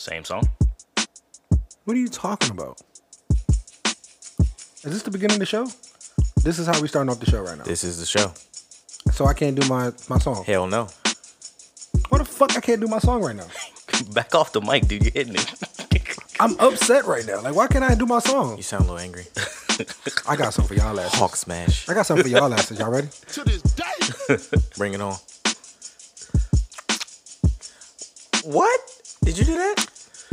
Same song. What are you talking about? Is this the beginning of the show? This is how we starting off the show right now. This is the show. So I can't do my my song. Hell no. What the fuck? I can't do my song right now. Back off the mic, dude. You're hitting it. I'm upset right now. Like, why can't I do my song? You sound a little angry. I got something for y'all asses. Hawk smash. I got something for y'all asses. Y'all ready? to this day. Bring it on. What? Did you do that?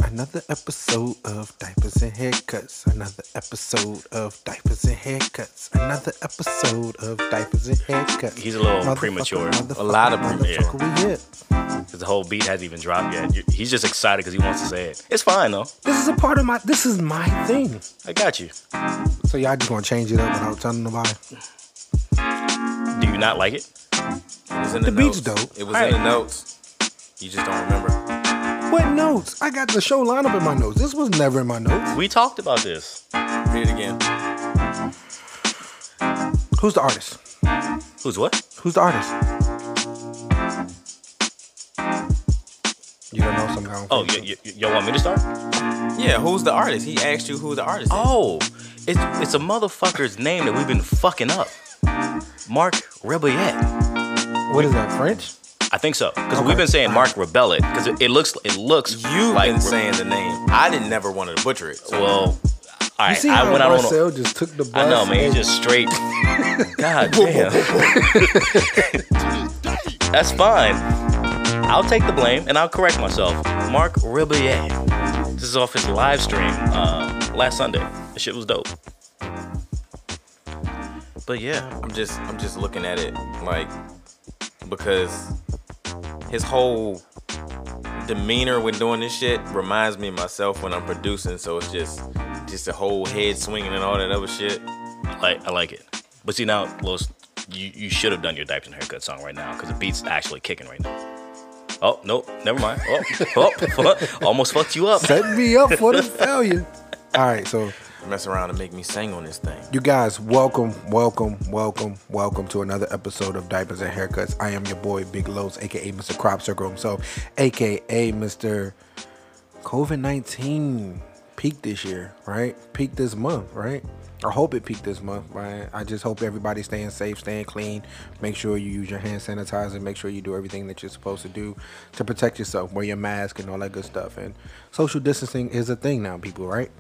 Another episode of diapers and haircuts. Another episode of diapers and haircuts. Another episode of diapers and haircuts. He's a little Motherfucker, premature. motherfucker, A lot of premature. motherfucker, we hit. Because the whole beat hasn't even dropped yet. He's just excited because he wants to say it. It's fine though. This is a part of my. This is my thing. I got you. So y'all just gonna change it up without telling nobody. Do you not like it? It was in the, The beat's dope. It was Alright. in the notes. You just don't remember. What notes? I got the show lineup in my notes. This was never in my notes. We talked about this. Read it again. Who's the artist? Who's what? Who's the artist? You don't know something. I don't Oh, think you, so. you, you want me to start? Yeah, who's the artist? He asked you who the artist is. Oh, it's it's a motherfucker's name that we've been fucking up. Marc Rebillet. What is that? French? I think so. Because Okay. we've been saying Marc Rebillet because it, it looks it looks You've like been saying the name. I didn't never wanted to butcher it. So well. All You see I went out on. a- Marcel just took the bus? I know, man. and- He just straight. God damn. That's fine. I'll take the blame and I'll correct myself. Marc Rebillet. This is off his live stream uh, last Sunday. The shit was dope. But yeah, I'm just I'm just looking at it like because his whole demeanor when doing this shit reminds me of myself when I'm producing. So it's just just a whole head swinging and all that other shit. like I like it. But see now, Los, you, you should have done your diapers and haircut song right now because the beat's actually kicking right now. Oh nope, never mind. Oh, oh, almost fucked you up. Set me up for the failure. All right, so Mess around and make me sing on this thing. you guys, welcome, welcome, welcome, welcome to another episode of Diapers and Haircuts. I am your boy Big Los, aka Mr. Crop Circle himself, aka Mr. COVID nineteen peaked this year, right? Peaked this month, right? I hope it peaked this month, right? I just hope everybody's staying safe, staying clean. Make sure you use your hand sanitizer. Make sure you do everything that you're supposed to do to protect yourself. Wear your mask and all that good stuff. And social distancing is a thing now, people, right?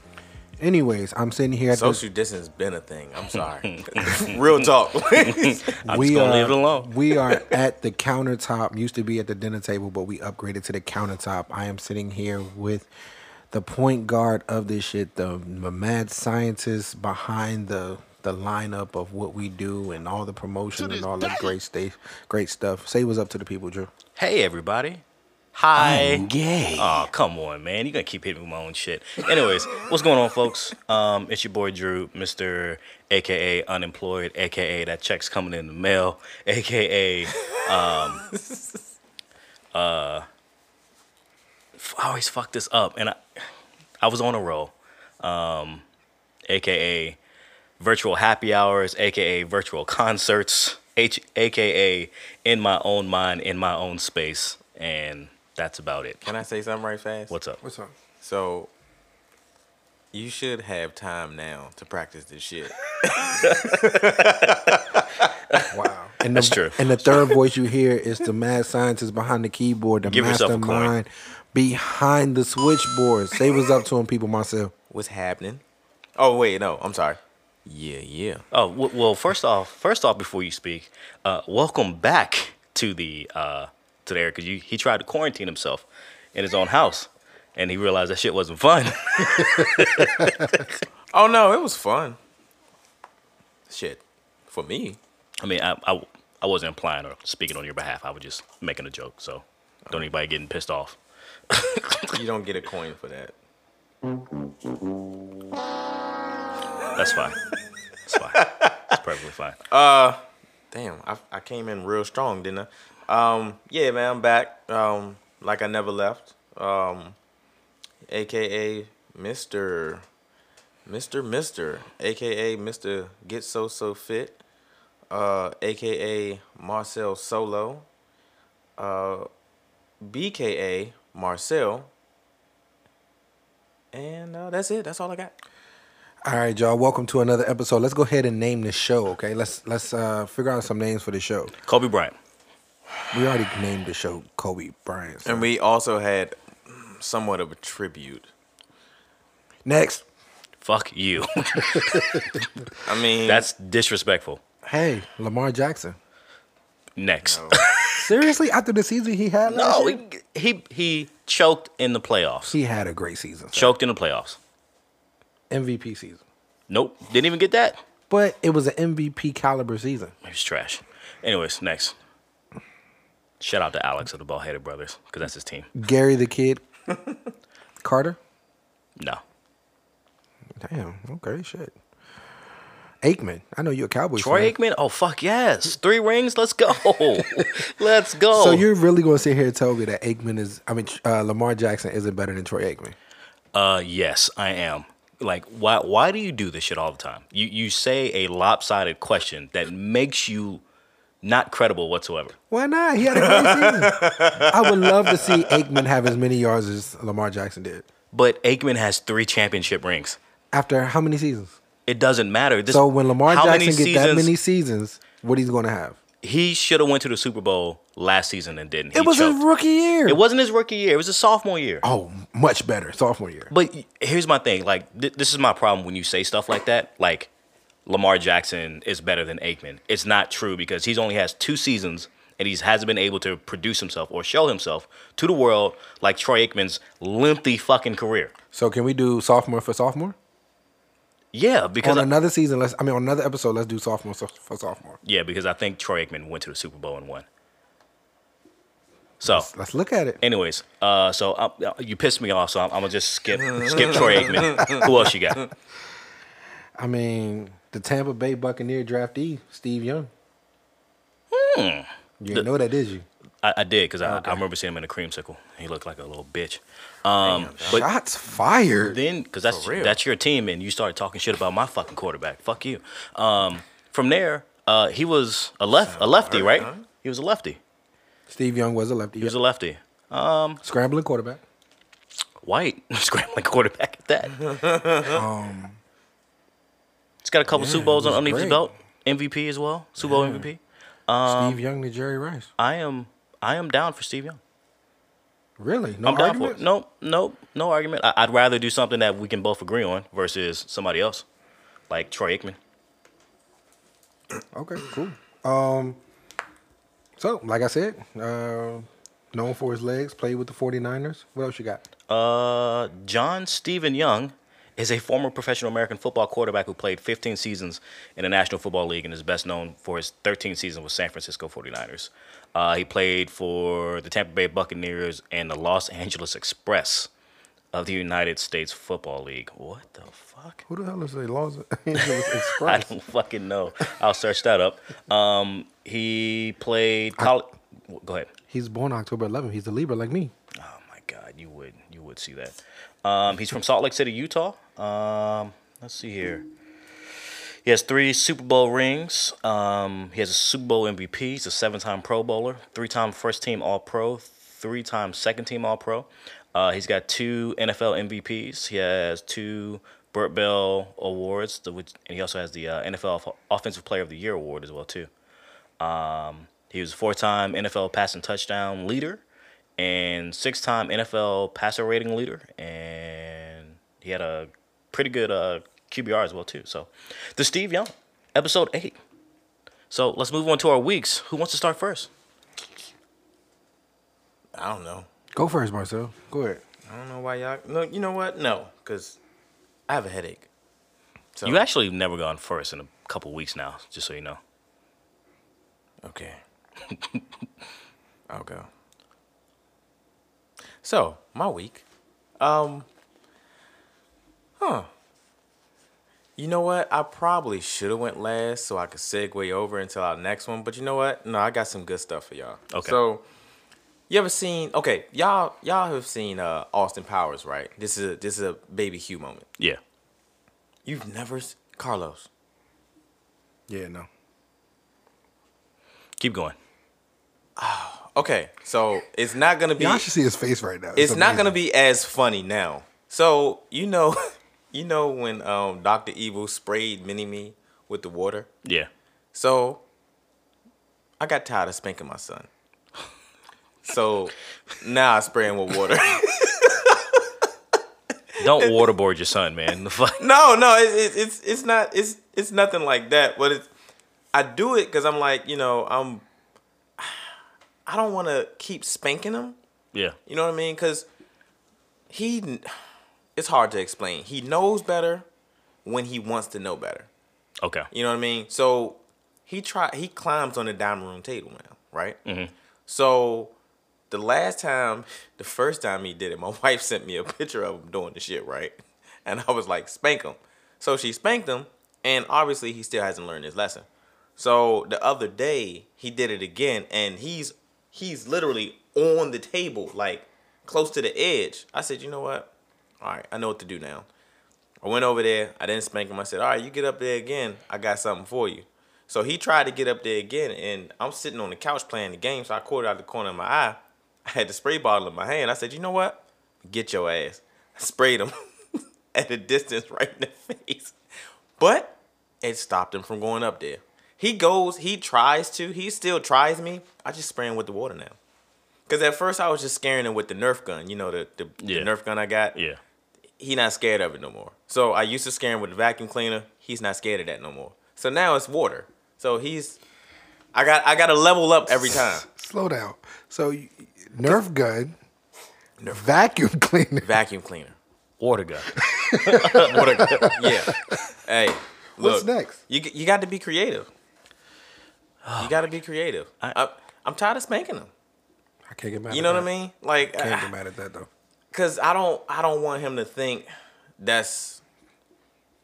Anyways, I'm sitting here at Social distance been a thing. I'm sorry. Real talk. I'm we just gonna are leave it alone. we are at the countertop. Used to be at the dinner table, but we upgraded to the countertop. I am sitting here with the point guard of this shit, the, the mad scientist behind the the lineup of what we do and all the promotion and this all that great stuff. Great stuff. Say what's up to the people, Drew. Hey everybody. Hi. gay. Oh, come on, man. You're gonna keep hitting me with my own shit. Anyways, what's going on, folks? Um, it's your boy Drew, Mr. AKA unemployed, AKA that check's coming in the mail, AKA um uh I always fuck this up and I I was on a roll. Um AKA virtual happy hours, aka virtual concerts, H- aka in my own mind, in my own space, and that's about it. Can I say something right fast? What's up? What's up? So you should have time now to practice this shit. Wow. And That's true. And the third voice you hear is the mad scientist behind the keyboard, the Give yourself a coin. mastermind behind the switchboard. Say what's up to him, people, myself. What's happening? Oh wait, no, I'm sorry. Yeah, yeah. Oh well, first off, first off, before you speak, uh, welcome back to the uh, to the air because he tried to quarantine himself in his own house, and he realized that shit wasn't fun. Oh no, it was fun. Shit, for me. I mean, I, I I wasn't implying or speaking on your behalf. I was just making a joke. So don't anybody getting pissed off. You don't get a coin for that. That's fine. That's fine. It's perfectly fine. Uh, damn, I, I came in real strong, didn't I? Um, yeah, man, I'm back. Um, like I never left. Um, AKA Mr. Mr. Mister, AKA Mr. Get So So Fit, uh, AKA Marcel Solo, uh, BKA Marcel, And uh, that's it. That's all I got. All right, y'all. Welcome to another episode. Let's go ahead and name the show. Okay, let's let's uh, figure out some names for the show. Kobe Bryant. We already named the show Kobe Bryant. so- And we also had somewhat of a tribute. Next, Fuck you. I mean, That's disrespectful. hey, Lamar Jackson. Next. Seriously, after the season he had, last No, year? he, he he choked in the playoffs. he had a great season. so- Choked in the playoffs. MVP season, Nope, didn't even get that. but it was an MVP caliber season. He was trash. Anyways, next. Shout out to Alex of the Ball Headed Brothers because that's his team. Gary the Kid Carter. No, Damn. Okay. Shit. Aikman. I know you're a Cowboys Troy fan. Aikman. Oh fuck yes, three rings. Let's go. Let's go. So you're really going to sit here and tell me that Aikman is? I mean, uh, Lamar Jackson isn't better than Troy Aikman? Uh, yes, I am. Like, why? Why do you do this shit all the time? You you say a lopsided question that makes you not credible whatsoever. Why not? He had a great season. I would love to see Aikman have as many yards as Lamar Jackson did. But Aikman has three championship rings. After how many seasons? It doesn't matter. This, So when Lamar Jackson get that many seasons, what he's going to have? he should have went to the Super Bowl last season and didn't. He It was choked. his rookie year. It wasn't his rookie year. It was his sophomore year. Oh, much better sophomore year. But here's my thing. Like, th- this is my problem when you say stuff like that. Like, Lamar Jackson is better than Aikman. It's not true because he's only has two seasons and he hasn't been able to produce himself or show himself to the world like Troy Aikman's lengthy fucking career. So can we do sophomore for sophomore? Yeah, because on I, another season, let's. I mean, on another episode, let's do sophomore for sophomore. yeah, because I think Troy Aikman went to the Super Bowl and won. So, Let's look at it. anyways, uh, so uh, you pissed me off, so I'm, I'm gonna just skip skip Troy Aikman. Who else you got? I mean, the Tampa Bay Buccaneer draftee, Steve Young. You didn't know that, did you? I, I did because I, Okay. I remember seeing him in a creamsicle. He looked like a little bitch. Um, but Shots fired. then because that's that's your team, and you started talking shit about my fucking quarterback. Fuck you. Um, from there, uh, he was a left a lefty, right? He was a lefty. Steve Young was a lefty. He was a lefty. Um, Scrambling quarterback. white scrambling quarterback at that. Um, He's got a couple yeah, Super Bowls underneath his belt. MVP as well. Super Bowl MVP. Um, Steve Young to Jerry Rice. I am I am down for Steve Young. Really? No I'm down for it. No, no, no argument. I, I'd rather do something that we can both agree on versus somebody else, like Troy Aikman. Okay, cool. Um, so, like I said, uh, known for his legs, played with the 49ers. What else you got? Uh, John Stephen Young is a former professional American football quarterback who played 15 seasons in the National Football League and is best known for his 13th season with San Francisco 49ers. Uh, he played for the Tampa Bay Buccaneers and the Los Angeles Express of the United States Football League. What the fuck? Who the hell is the Los Angeles Express? I don't fucking know. I'll search that up. Um, he played college. Go ahead. He's born October 11th. He's a Libra like me. Oh my God, you would you would see that. Um, he's from Salt Lake City, Utah. Um, let's see here. He has three Super Bowl rings. Um, he has a Super Bowl MVP. He's a seven-time Pro Bowler, three-time First-Team All-Pro, three-time Second-Team All-Pro. Uh, he's got two NFL MVPs. He has two Bert Bell awards, the, which, and he also has the uh, NFL Offensive Player of the Year award as well too. Um, he was a four-time NFL passing touchdown leader and six-time NFL passer rating leader, and he had a pretty good uh, QBR as well too. So, the Steve Young, episode eight. So let's move on to our weeks. Who wants to start first? I don't know. Go first, Marcel. Go ahead. I don't know why y'all. No, you know what? No, because I have a headache. So You actually never gone first in a couple weeks now, just so you know. Okay. I'll go. So, my week. Um Huh. You know what? I probably should have went last so I could segue over into our next one, but you know what? No, I got some good stuff for y'all. Okay. So, you ever seen Okay, y'all y'all have seen uh Austin Powers, right? This is a, this is a baby Hugh moment. Yeah. You've never Carlos. Yeah, no. Keep going. Okay, so it's not going to be Y'all should see his face right now. it's not gonna be as funny now. So you know, you know when um Doctor Evil sprayed Mini Me with the water. Yeah. So I got tired of spanking my son. So now I spray him with water. Don't waterboard your son, man. No, no, it, it, it's it's not it's it's nothing like that. But it's I do it because I'm like you know I'm I don't want to keep spanking him. yeah. You know what I mean? Because he it's hard to explain. He knows better when he wants to know better. Okay. You know what I mean? So he try he climbs on the dining room table now, right? Mm-hmm. So the last time, the first time he did it, my wife sent me a picture of him doing the shit, right? And I was like, spank him. So she spanked him, and obviously he still hasn't learned his lesson. So the other day he did it again, and he's he's literally on the table, like close to the edge. I said, you know what? All right, I know what to do now. I went over there. I didn't spank him. I said, all right, you get up there again. I got something for you. So he tried to get up there again, and I'm sitting on the couch playing the game. So I caught it out the corner of my eye. I had the spray bottle in my hand. I said, you know what? Get your ass. I sprayed him at a distance right in the face. But it stopped him from going up there. He goes, he tries to, he still tries me. I just spray him with the water now. Because at first I was just scaring him with the Nerf gun. You know, the, the, Yeah. the Nerf gun I got? Yeah. he not scared of it no more. So I used to scare him with the vacuum cleaner. He's not scared of that no more. So now it's water. So he's I got I got to level up every time. Slow down. So Nerf gun, vacuum cleaner. Vacuum cleaner. Water gun. Water gun. Yeah. Hey, What's next? You you got to be creative. You got to be creative. I- I, I'm tired of spanking them. I can't get mad. You know what. I mean? Like I Can't ah, get mad at that though. Cause I don't I don't want him to think that's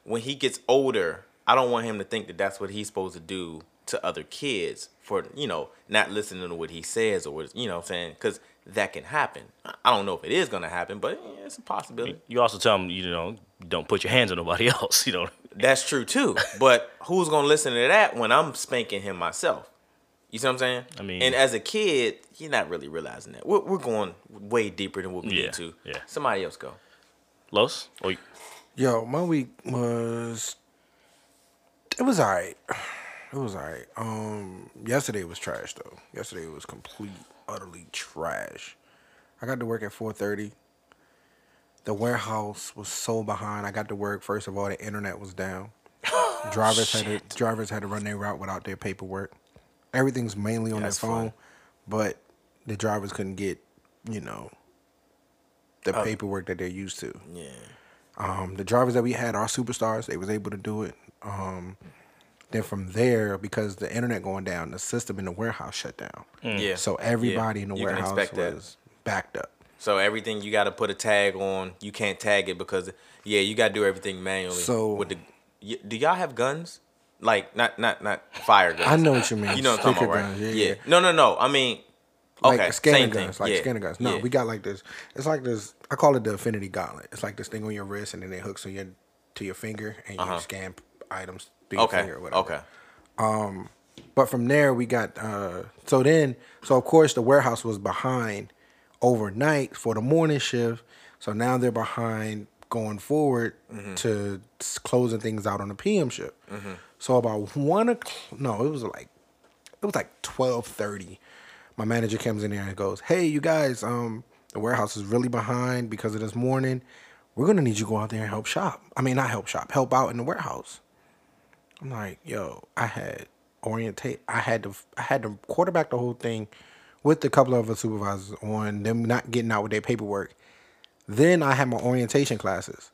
when he gets older, I don't want him to think that that's what he's supposed to do to other kids for, you know, not listening to what he says or what, you know what I'm saying? Cuz that can happen. I- I don't know if it is going to happen, but yeah, it's a possibility. You also tell them, you know, don't put your hands on nobody else. You know. That's true too. But who's going to listen to that when I'm spanking him myself? You see what I'm saying? I mean- and as a kid, you're not really realizing that. We're, we're going way deeper than what we Yeah, need to. yeah. Somebody else go. Los? Or you- Yo, my week was it was alright. It was alright. Um, yesterday was trash though. Yesterday was complete, utterly trash. I got to work at four thirty. The warehouse was so behind. I got to work. First of all, the internet was down. drivers had to drivers had to run their route without their paperwork. Everything's mainly on That's their phone, fun. but the drivers couldn't get, you know, the paperwork that they're used to. Yeah. Um, the drivers that we had are superstars. They was able to do it. Um, then from there, because the internet going down, the system in the warehouse shut down. Yeah. So everybody Yeah, in the you warehouse expect that. was backed up. So everything you got to put a tag on. You can't tag it because yeah, you got to do everything manually. So- with the, y- do y'all have guns? Like not not not fire guns. I know what you mean. You know what I'm talking about, right? guns, yeah, yeah. No, no, no. I mean, Like okay, scanner same guns, thing. like yeah. scanner guns. No, yeah. we got like this. It's like this. I call it the Infinity Gauntlet. It's like this thing on your wrist, and then it hooks on your to your finger, and you scan items through your Uh-huh. okay, finger or whatever. okay. Um, But from there, we got uh so then so of course the warehouse was behind overnight for the morning shift. So now they're behind going forward to closing things out on the PM shift. So about one o'clock, no, it was like it was like twelve thirty. My manager comes in there and goes, "Hey, you guys, um, the warehouse is really behind because of this morning. We're gonna need you to go out there and help shop. I mean, not help shop, help out in the warehouse." I'm like, yo, I had orientate. I had to, I had to quarterback the whole thing with a couple of other supervisors on them not getting out with their paperwork. Then I had my orientation classes,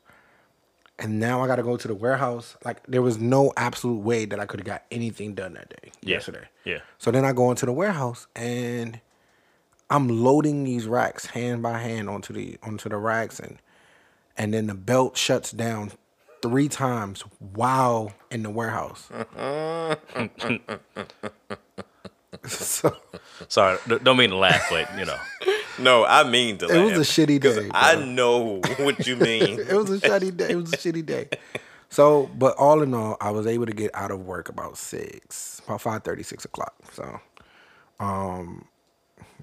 and now I got to go to the warehouse. Like there was no absolute way that I could have got anything done that day Yeah, yesterday. yeah. So then I go into the warehouse and I'm loading these racks hand by hand onto the onto the racks and and then the belt shuts down three times while in the warehouse. so Sorry, don't mean to laugh, but you know. No, I mean to. It was a shitty day, I bro. know what you mean. it was a shitty day. It was a shitty day. So, but all in all, I was able to get out of work about six, about five thirty, six o'clock. So, um,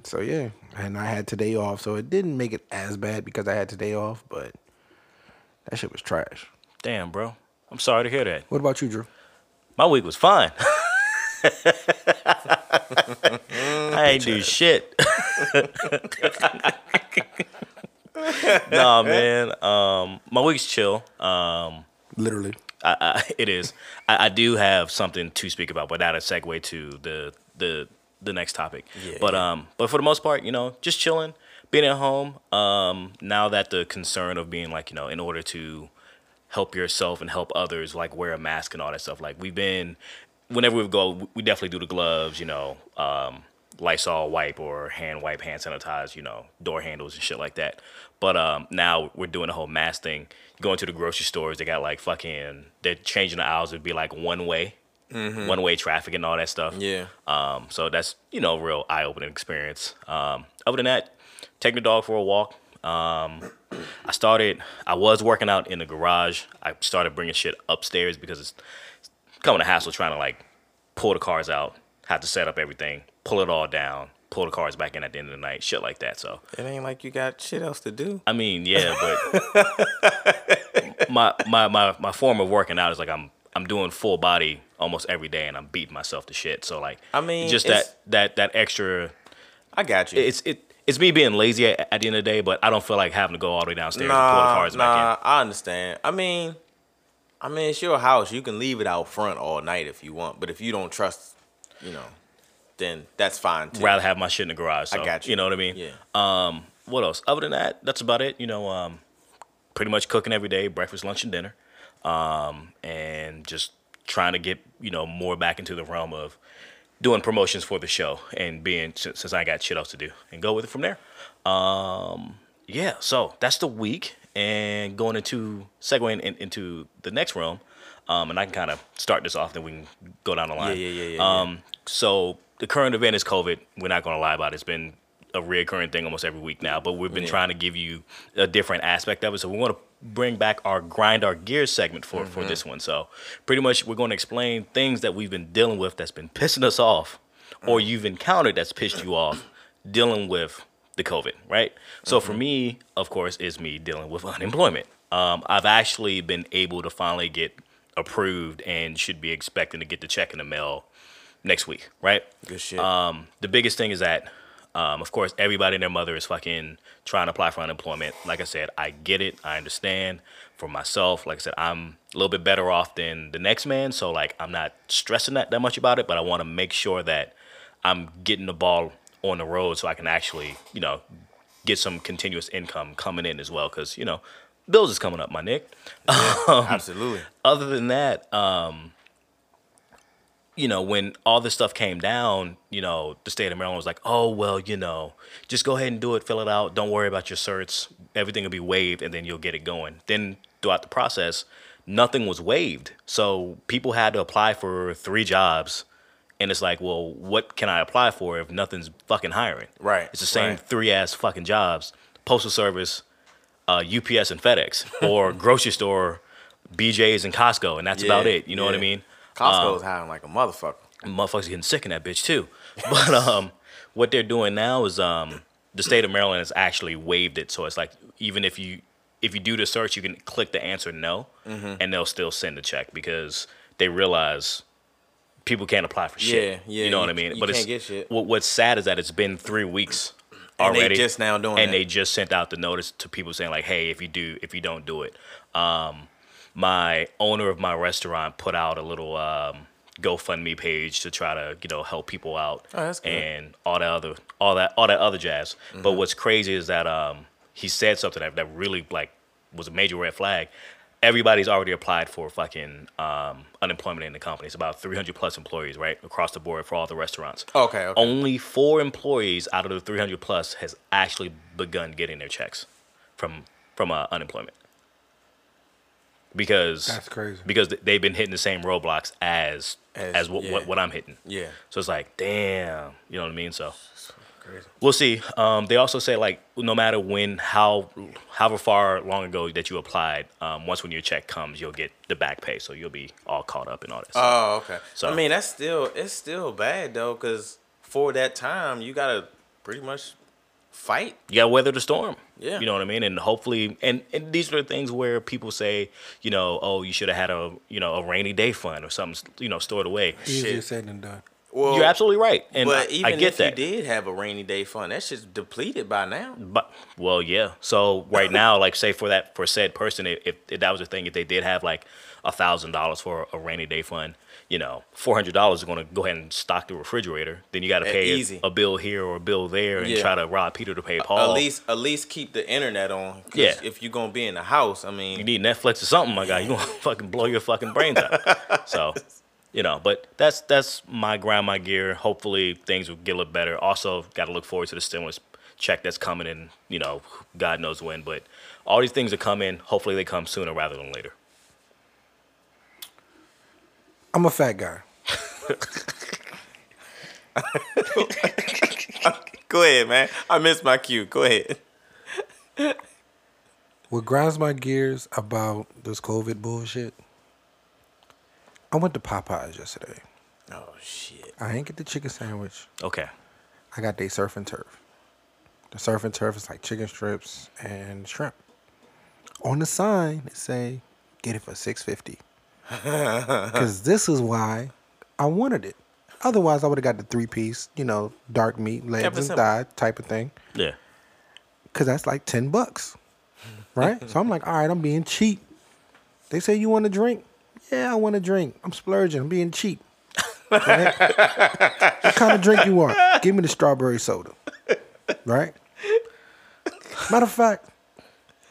so yeah, and I had today off, so it didn't make it as bad because I had today off, but That shit was trash. Damn, bro. I'm sorry to hear that. What about you, Drew? My week was fine. I ain't do shit. nah, man. Um, my week's chill. Um, Literally. I, I, it is. I, I do have something to speak about, but that'll segue to the the the next topic. Yeah, but yeah. um, but for the most part, you know, just chilling, being at home. Um, now that the concern of being like, you know, in order to help yourself and help others, like wear a mask and all that stuff. Like we've been, whenever we go, we definitely do the gloves, you know, um, Lysol wipe or hand wipe, hand sanitize, you know, door handles and shit like that. But um, now we're doing the whole mask thing. You go into the grocery stores, they got like fucking, they're changing the aisles Would be like one way, one way traffic and all that stuff. Yeah. Um, so that's you know a real eye opening experience. Um, other than that, taking the dog for a walk. Um, I started. I was working out in the garage. I started bringing shit upstairs because it's coming a hassle trying to like pull the cars out, have to set up everything, pull it all down, pull the cars back in at the end of the night, shit like that. So It ain't like you got shit else to do. I mean, yeah, but my, my my my form of working out is like I'm I'm doing full body almost every day, and I'm beating myself to shit. So like, I mean, just that that that extra. I got you. It's it. It's me being lazy at, at the end of the day, but I don't feel like having to go all the way downstairs and pull the Nah, cars nah, back I understand. I mean, I mean, it's your house. You can leave it out front all night if you want, but if you don't trust, you know, then that's fine too. Rather have my shit in the garage. So, I got you. You know what I mean? Yeah. Um, what else? Other than that, that's about it. You know, um, pretty much cooking every day, breakfast, lunch, and dinner, um, and just trying to get you know more back into the realm of doing promotions for the show and being since since I got shit else to do and go with it from there. Um, yeah, so that's the week and going into segueing in, into the next realm. Um, and I can kind of start this off, then we can go down the line. yeah, yeah, yeah, yeah. Um, so the current event is COVID. We're not gonna lie about it. It's been a reoccurring thing almost every week now, but we've been Yeah. trying to give you a different aspect of it. So we want to bring back our grind our gears segment for for Mm-hmm. this one. So pretty much we're going to explain things that we've been dealing with that's been pissing us off, or Mm. you've encountered that's pissed you off, dealing with the COVID, right? So for Mm-hmm. me, of course, is me dealing with unemployment. Um, I've actually been able to finally get approved and should be expecting to get the check in the mail next week, right? Good shit. Um, the biggest thing is that, um, of course, everybody and their mother is fucking trying to apply for unemployment. Like I said, I get it. I understand. For myself, like I said, I'm a little bit better off than the next man. So, like, I'm not stressing that, that much about it, but I want to make sure that I'm getting the ball on the road so I can actually, you know, get some continuous income coming in as well. Because, you know, bills is coming up, my Nick. Absolutely. Other than that, um, you know, when all this stuff came down, you know, the state of Maryland was like, oh, well, you know, just go ahead and do it, fill it out. Don't worry about your certs. Everything will be waived and then you'll get it going. Then throughout the process, nothing was waived. So people had to apply for three jobs. And it's like, well, what can I apply for if nothing's fucking hiring? Right, It's the same right. three ass fucking jobs Postal Service, uh, UPS, and FedEx, or grocery store, BJ's, and Costco. And that's about it. You know what I mean? Costco's hiring like a motherfucker. motherfuckers getting sick in that bitch too. But um, what they're doing now is um, the state of Maryland has actually waived it, so it's like even if you if you do the search, you can click the answer no, Mm-hmm. and they'll still send the check because they realize people can't apply for shit. Yeah, yeah, you know what you- I mean. you but can't it's, get shit. What, what's sad is that it's been three weeks already. And they just now doing it. and that. they just sent out the notice to people saying like, hey, if you do, if you don't do it, um, my owner of my restaurant put out a little um, GoFundMe page to try to you know help people out Oh, that's good. and all that other all that all that other jazz. But Mm-hmm. what's crazy is that um, he said something that, that really like was a major red flag. Everybody's already applied for fucking um, unemployment in the company. It's about 300 plus employees, right, across the board for all the restaurants. Okay, okay. Only four employees out of the 300 plus has actually begun getting their checks from from uh, unemployment because That's crazy. because they've been hitting the same roadblocks as as, As- what, yeah. what what I'm hitting. Yeah. So it's like, damn, you know what I mean? So Crazy. We'll see. Um, they also say like no matter when, how, however far long ago that you applied, um, once when your check comes, you'll get the back pay, so you'll be all caught up in all that. stuff. Oh, okay. So- I mean, that's still it's still bad though, cause for that time you gotta pretty much fight. you gotta weather the storm. Yeah. You know what I mean? And hopefully and, and these are the things where people say, you know, oh, you should have had a you know, a rainy day fund or something you know, stored away. Easier Shit. said than done. Well, You're absolutely right. And but I, even I get if that. you did have a rainy day fund, that shit's depleted by now. But well, yeah. So right now, like say for that for said person, if, if, if that was the thing, if they did have like a thousand dollars for a rainy day fund, you know, four hundred dollars is going to go ahead and stock the refrigerator. Then you got to Eh, pay a- A, bill here or a bill there, and Yeah. try to rob Peter to pay Paul. At least, at least keep the internet on. Yeah. If you're gonna be in the house, I mean, you need Netflix or something, my guy. You gonna fucking blow your fucking brains out. so, you know, but that's that's my grind, my gear. Hopefully things will get a little better. Also, got to look forward to the stimulus check that's coming in. You know, God knows when, but all these things are coming. Hopefully they come sooner rather than later. I'm a fat guy. go ahead, man. I missed my cue. Go ahead. What grinds my gears about this COVID bullshit? I went to Popeyes yesterday. Oh shit. I ain't get the chicken sandwich. Okay. I got they surf and turf. The surf and turf is like chicken strips and shrimp. On the sign it say, "Get it for six fifty. Because this is why I wanted it. Otherwise, I would have got the three piece, you know, dark meat, legs and thigh type of thing. Yeah. Cause that's like ten bucks, right? so I'm like, all right, I'm being cheap. They say you want a drink? Yeah, I want a drink. I'm splurging. I'm being cheap. Right? what kind of drink you want? Give me the strawberry soda. Right? Matter of fact,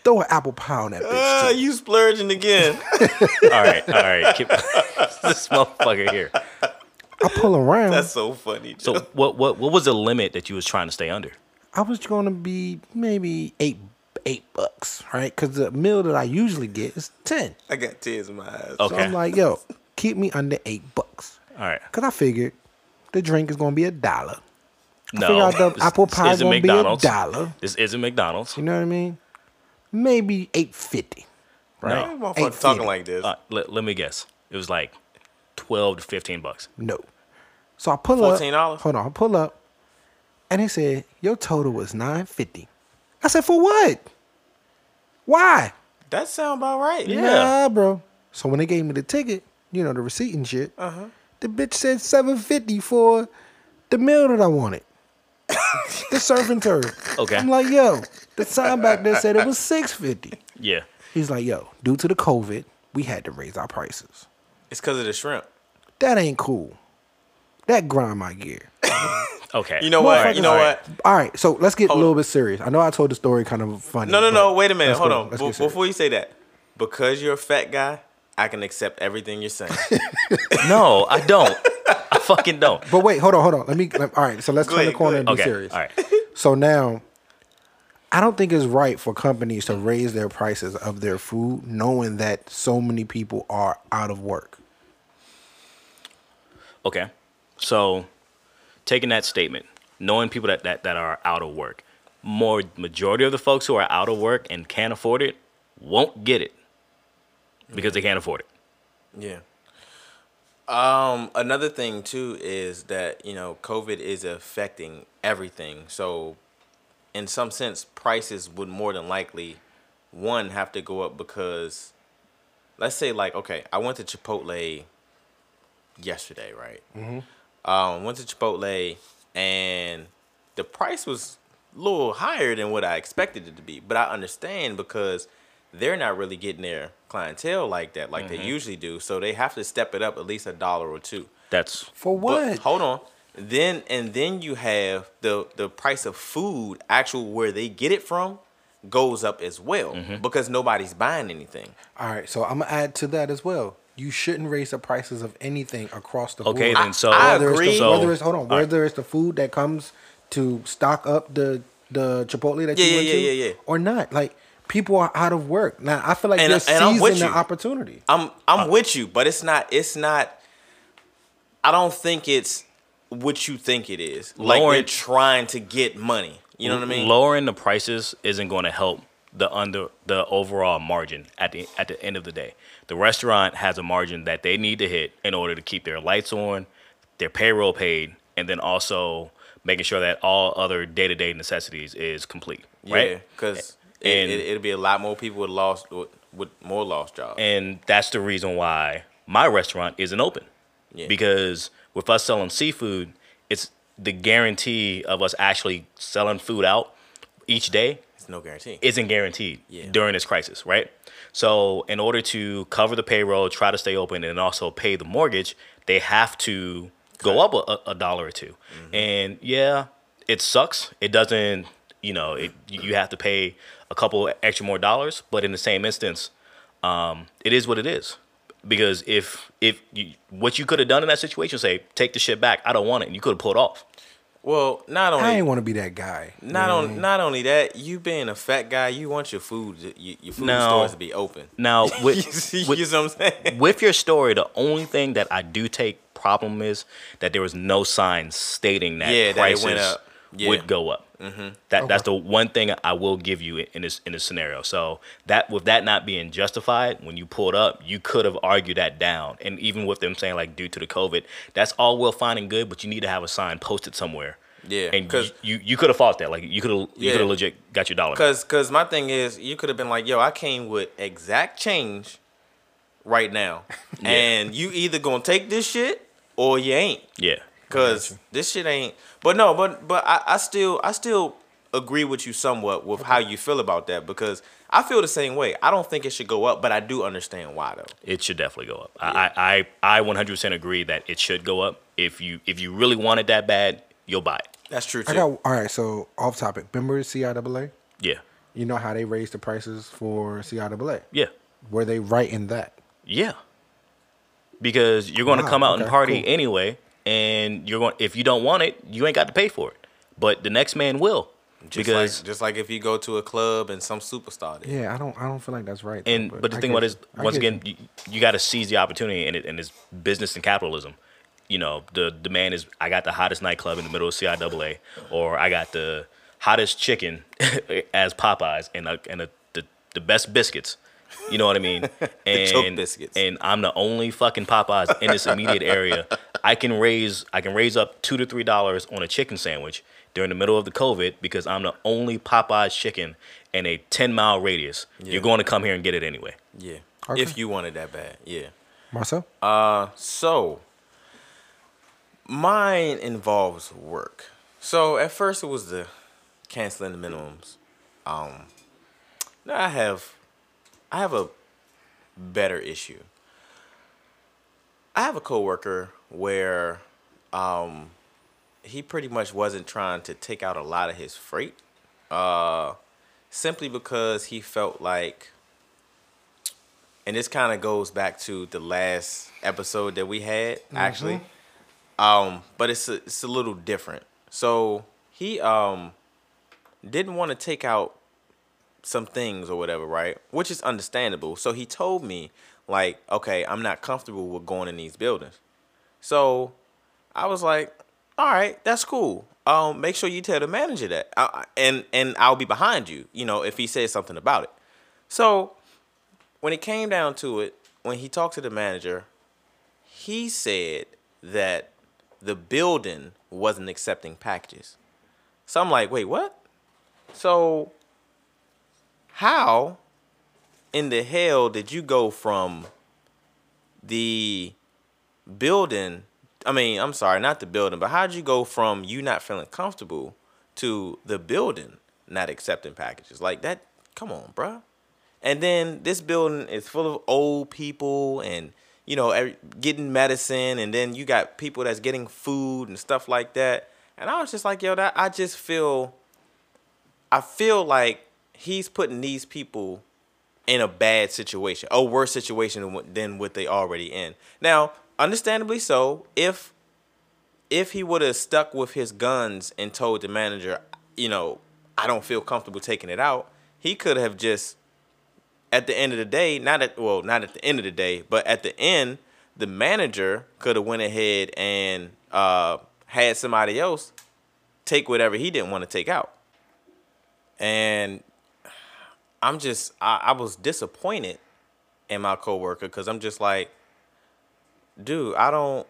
throw an apple pie on that bitch. Ah, too. you splurging again. All right. All right. Keep this motherfucker here. I pull around. That's so funny. Joe. So what what what was the limit that you was trying to stay under? I was gonna be maybe eight eight bucks, right? Because the meal that I usually get is ten. I got tears in my eyes. Okay. So I'm like, yo, keep me under eight bucks. All right. Cause I figured the drink is gonna be a dollar. No. figure out the this- apple pie isn't gonna be a McDonald's. dollar. This isn't McDonald's. You know what I mean? Maybe eight fifty. Right? No. Motherfucker $8.50. talking like this. Uh, let, let me guess. It was like twelve to fifteen bucks. No. So I pull up. $14? Hold on, I pull up, and they said your total was nine fifty. I said for what? Why? that sound about right. Yeah. Nah, bro. So when they gave me the ticket, you know the receipt and shit, Uh-huh. the bitch said seven fifty for the meal that I wanted. the serving and. Okay. I'm like, yo, the sign back there said it was six fifty. Yeah. He's like, yo, due to the COVID, we had to raise our prices. It's because of the shrimp. That ain't cool. That grind my gear. Okay. You know what? Motherfuckers- You know All what? All right, so let's get Hold a little on. bit serious. I know I told the story kind of funny. No, no, no. Wait a minute. Hold go- on. Be- before you say that, because you're a fat guy, I can accept everything you're saying. No, I don't. I fucking don't. But wait, hold on, hold on. Let me. Let, all right, so let's Go turn ahead, the corner and be Okay. serious. All right. So now, I don't think it's right for companies to raise their prices of their food, knowing that so many people are out of work. Okay. So, taking that statement, knowing people that, that, that are out of work, more majority of the folks who are out of work and can't afford it won't get it because they can't afford it. Yeah. Um, another thing too is that, you know, COVID is affecting everything. So in some sense, prices would more than likely one have to go up because let's say like, okay, I went to Chipotle yesterday, right? Mm-hmm. Um, went to Chipotle and the price was a little higher than what I expected it to be. But I understand because they're not really getting their clientele like that, like they usually do. So they have to step it up at least a dollar or two. That's For But what? hold on. Then and then you have the the price of food, actual where they get it from, goes up as well Mm-hmm. because nobody's buying anything. All right, so I'm gonna add to that as well. You shouldn't raise the prices of anything across the board. okay. Then so I whether agree. It's the, So- whether it's hold on, all right. whether it's the food that comes to stock up the the Chipotle that Yeah, you yeah, went yeah, to, yeah, yeah. or not. Like people are out of work now. I feel like And- they're and I'm with seizing the you. opportunity. I'm I'm uh, with you, but it's not it's not I don't think it's what you think it is. Like Lowering- they're trying to get money. You know what I mean? lowering the prices isn't going to help the under the overall margin at the at the end of the day. The restaurant has a margin that they need to hit in order to keep their lights on, their payroll paid, and then also making sure that all other day to day necessities is complete. Yeah, Right. because And- it, it, it'll be a lot more people with lost with, with more lost jobs. And that's the reason why my restaurant isn't open. Yeah. Because with us selling seafood, it's the guarantee of us actually selling food out each day it's no guarantee. isn't guaranteed Yeah. during this crisis, right? So, in order to cover the payroll, try to stay open, and also pay the mortgage, they have to go up a, a dollar or 2 Mm-hmm. And yeah, it sucks. It doesn't, you know, it, you have to pay a couple extra more dollars, but in the same instance, um, it is what it is. Because if if you, what you could have done in that situation, say take the shit back, I don't want it, and you could have pulled off. Well, not only I ain't want to be that guy. not man. on not only that, you being a fat guy, you want your food to- your, your food No. stores to be open. Now, with, you, see, with- you see what I'm saying? with your story, the only thing that I do take problem is that there was no sign stating that Yeah, that it prices went up. Yeah. would go up. Mm-hmm. That that's the one thing I will give you in this in this scenario. So that with that not being justified, when you pulled up, you could have argued that down. And even with them saying like due to the COVID, that's all well fine and good, but you need to have a sign posted somewhere. Yeah, and 'cause- you you, you could have fought that. Like you could have you Yeah. could have legit got your dollar. back. Cause, cause my thing is, you could have been like, "Yo, I came with exact change, right now, Yeah. and you either gonna take this shit or you ain't." Yeah. Cause this shit ain't. But no, but but I, I still I still agree with you somewhat with how you feel about that because I feel the same way. I don't think it should go up, but I do understand why though. It should definitely go up. I, I I I 100% agree that it should go up. If you if you really want it that bad, you'll buy it. That's true too. I got all right. So off topic. Remember CIAA? Yeah. You know how they raised the prices for CIAA? Yeah. Were they right in that? Yeah. Because you're going to Wow, come out and party cool. anyway, and you're going. If you don't want it, you ain't got to pay for it. But the next man will, just because like, just like if you go to a club and some superstar there. Yeah, I don't. I don't feel like that's right. though, and but the I thing about it is, once again, you, you got to seize the opportunity, and it and it's business and capitalism. You know, the demand is I got the hottest nightclub in the middle of CIAA, or I got the hottest chicken as Popeyes, and a, and a, the the best biscuits. You know what I mean? And choke biscuits. and I'm the only fucking Popeyes in this immediate area. I can raise I can raise up two to three dollars on a chicken sandwich during the middle of the COVID because I'm the only Popeyes chicken in a ten mile radius. Yeah. You're going to come here and get it anyway. Yeah. Okay. If you wanted that bad, yeah. Marcel. Uh, so mine involves work. So at first it was the canceling the minimums. Um, now I have, I have a better issue. I have a coworker where, um, he pretty much wasn't trying to take out a lot of his freight, uh, simply because he felt like and this kind of goes back to the last episode that we had actually. Um but it's a, it's a little different. So he um didn't want to take out some things or whatever right? Which is understandable. So he told me like okay i'm not comfortable with going in these buildings so i was like all right that's cool um make sure you tell the manager that I, and and i'll be behind you you know if he says something about it so when it came down to it, when he talked to the manager, he said that the building wasn't accepting packages. So I'm like, wait, what? So how in the hell did you go from the building? I mean, I'm sorry, not the building, but how'd you go from you not feeling comfortable to the building not accepting packages? Like that, come on, bruh. And then this building is full of old people and you know getting medicine, and then you got people that's getting food and stuff like that. And I was just like, yo, that I just feel, I feel like he's putting these people in a bad situation, a worse situation than what they already in. Now, understandably so, if if he would have stuck with his guns and told the manager, you know, I don't feel comfortable taking it out, he could have just at the end of the day, not at well, not at the end of the day, but at the end, the manager could have went ahead and uh, had somebody else take whatever he didn't want to take out. And I'm just, I, I was disappointed in my coworker because I'm just like, dude, I don't,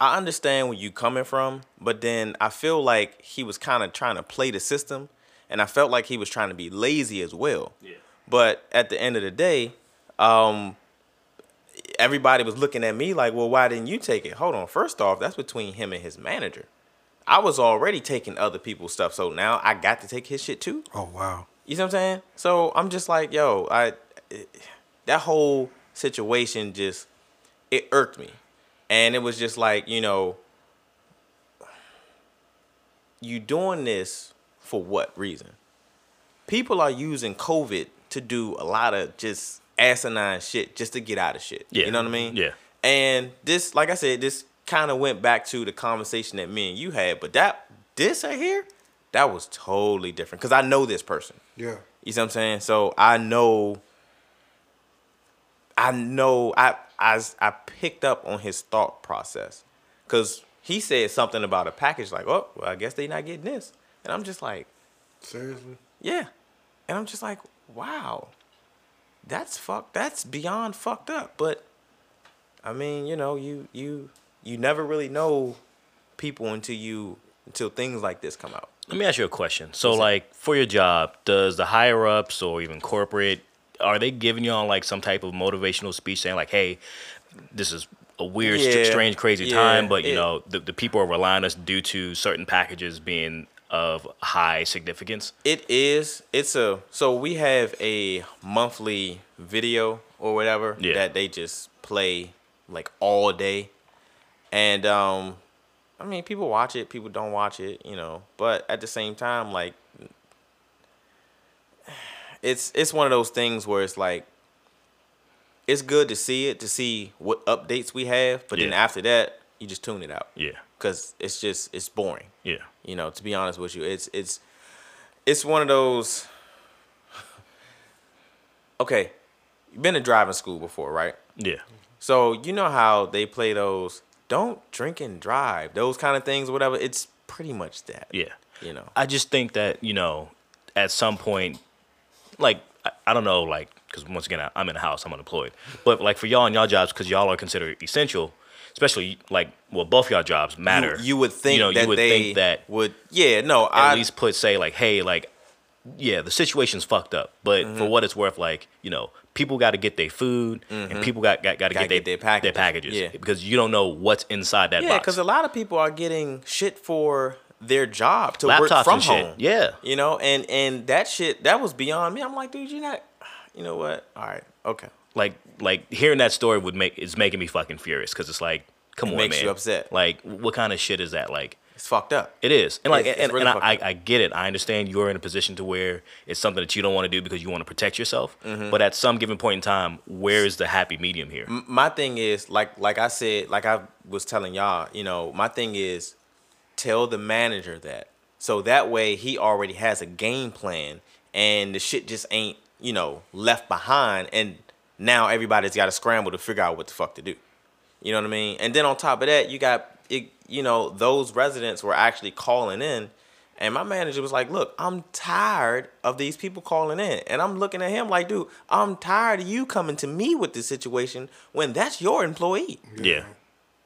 I understand where you coming from, but then I feel like he was kind of trying to play the system, and I felt like he was trying to be lazy as well. Yeah. But at the end of the day, um, everybody was looking at me like, well, why didn't you take it? Hold on. First off, that's between him and his manager. I was already taking other people's stuff, so now I got to take his shit too. Oh wow. You see what I'm saying? So I'm just like, yo, I that whole situation just it irked me. And it was just like, you know, you doing this for what reason? People are using COVID to do a lot of just asinine shit just to get out of shit. Yeah. You know what I mean? Yeah. And this, like I said, this kind of went back to the conversation that me and you had, but that this right here, that was totally different because I know this person. Yeah. You see what I'm saying? So I know, I know, I I I picked up on his thought process, cause he said something about a package like, oh, well, I guess they're not getting this, and I'm just like, Seriously. yeah, and I'm just like, wow, that's fucked. That's beyond fucked up. But I mean, you know, you you you never really know people until you until things like this come out. Let me ask you a question. So, like, for your job, does the higher ups or even corporate are they giving you on like some type of motivational speech saying like, "Hey, this is a weird, Yeah, strange, crazy yeah, time, but you it- know, the, the people are relying on us due to certain packages being of high significance." It is. It's a so we have a monthly video or whatever Yeah. that they just play like all day. And um I mean people watch it, people don't watch it, you know. But at the same time like it's it's one of those things where it's like it's good to see it to see what updates we have, but then after that you just tune it out Yeah, cuz it's just it's boring. yeah, You know, to be honest with you, it's it's it's one of those. Okay, you've been to driving school before, right? yeah, So you know how they play those "don't drink and drive," those kind of things, whatever. It's pretty much that. yeah. You know. I just think that you know, at some point, like I, I don't know, like because once again I, I'm in a house, I'm unemployed. But like for y'all and y'all jobs, because y'all are considered essential, especially like well, both y'all jobs matter. You, you would think you know that you would they think that would. Yeah. No. at I least put say like, hey, like yeah, the situation's fucked up, but Mm-hmm. for what it's worth, like you know. People got to get their food, and people got got, got to Gotta get, get their, their packages. their packages. Yeah. because you don't know what's inside that yeah, because a lot of people are getting shit for their job to work from home. Yeah, You know, and and that shit that was beyond me. I'm like, dude, you're not. You know what? All right. Okay. like like hearing that story would make is making me fucking furious because it's like come It on makes man you upset. like what kind of shit is that like It's fucked up. it is and like It's- it's and, really and I, I, get it i understand you're in a position to where it's something that you don't want to do because you want to protect yourself mm-hmm. but at some given point in time where is the happy medium here my thing is like like I said, like I was telling y'all, you know, my thing is tell the manager that. So that way he already has a game plan and the shit just ain't, you know, left behind and now everybody's got to scramble to figure out what the fuck to do. You know what I mean? And then on top of that, you got it, you know, those residents were actually calling in and my manager was like, "Look, I'm tired of these people calling in." And I'm looking at him like, "Dude, I'm tired of you coming to me with this situation when that's your employee." yeah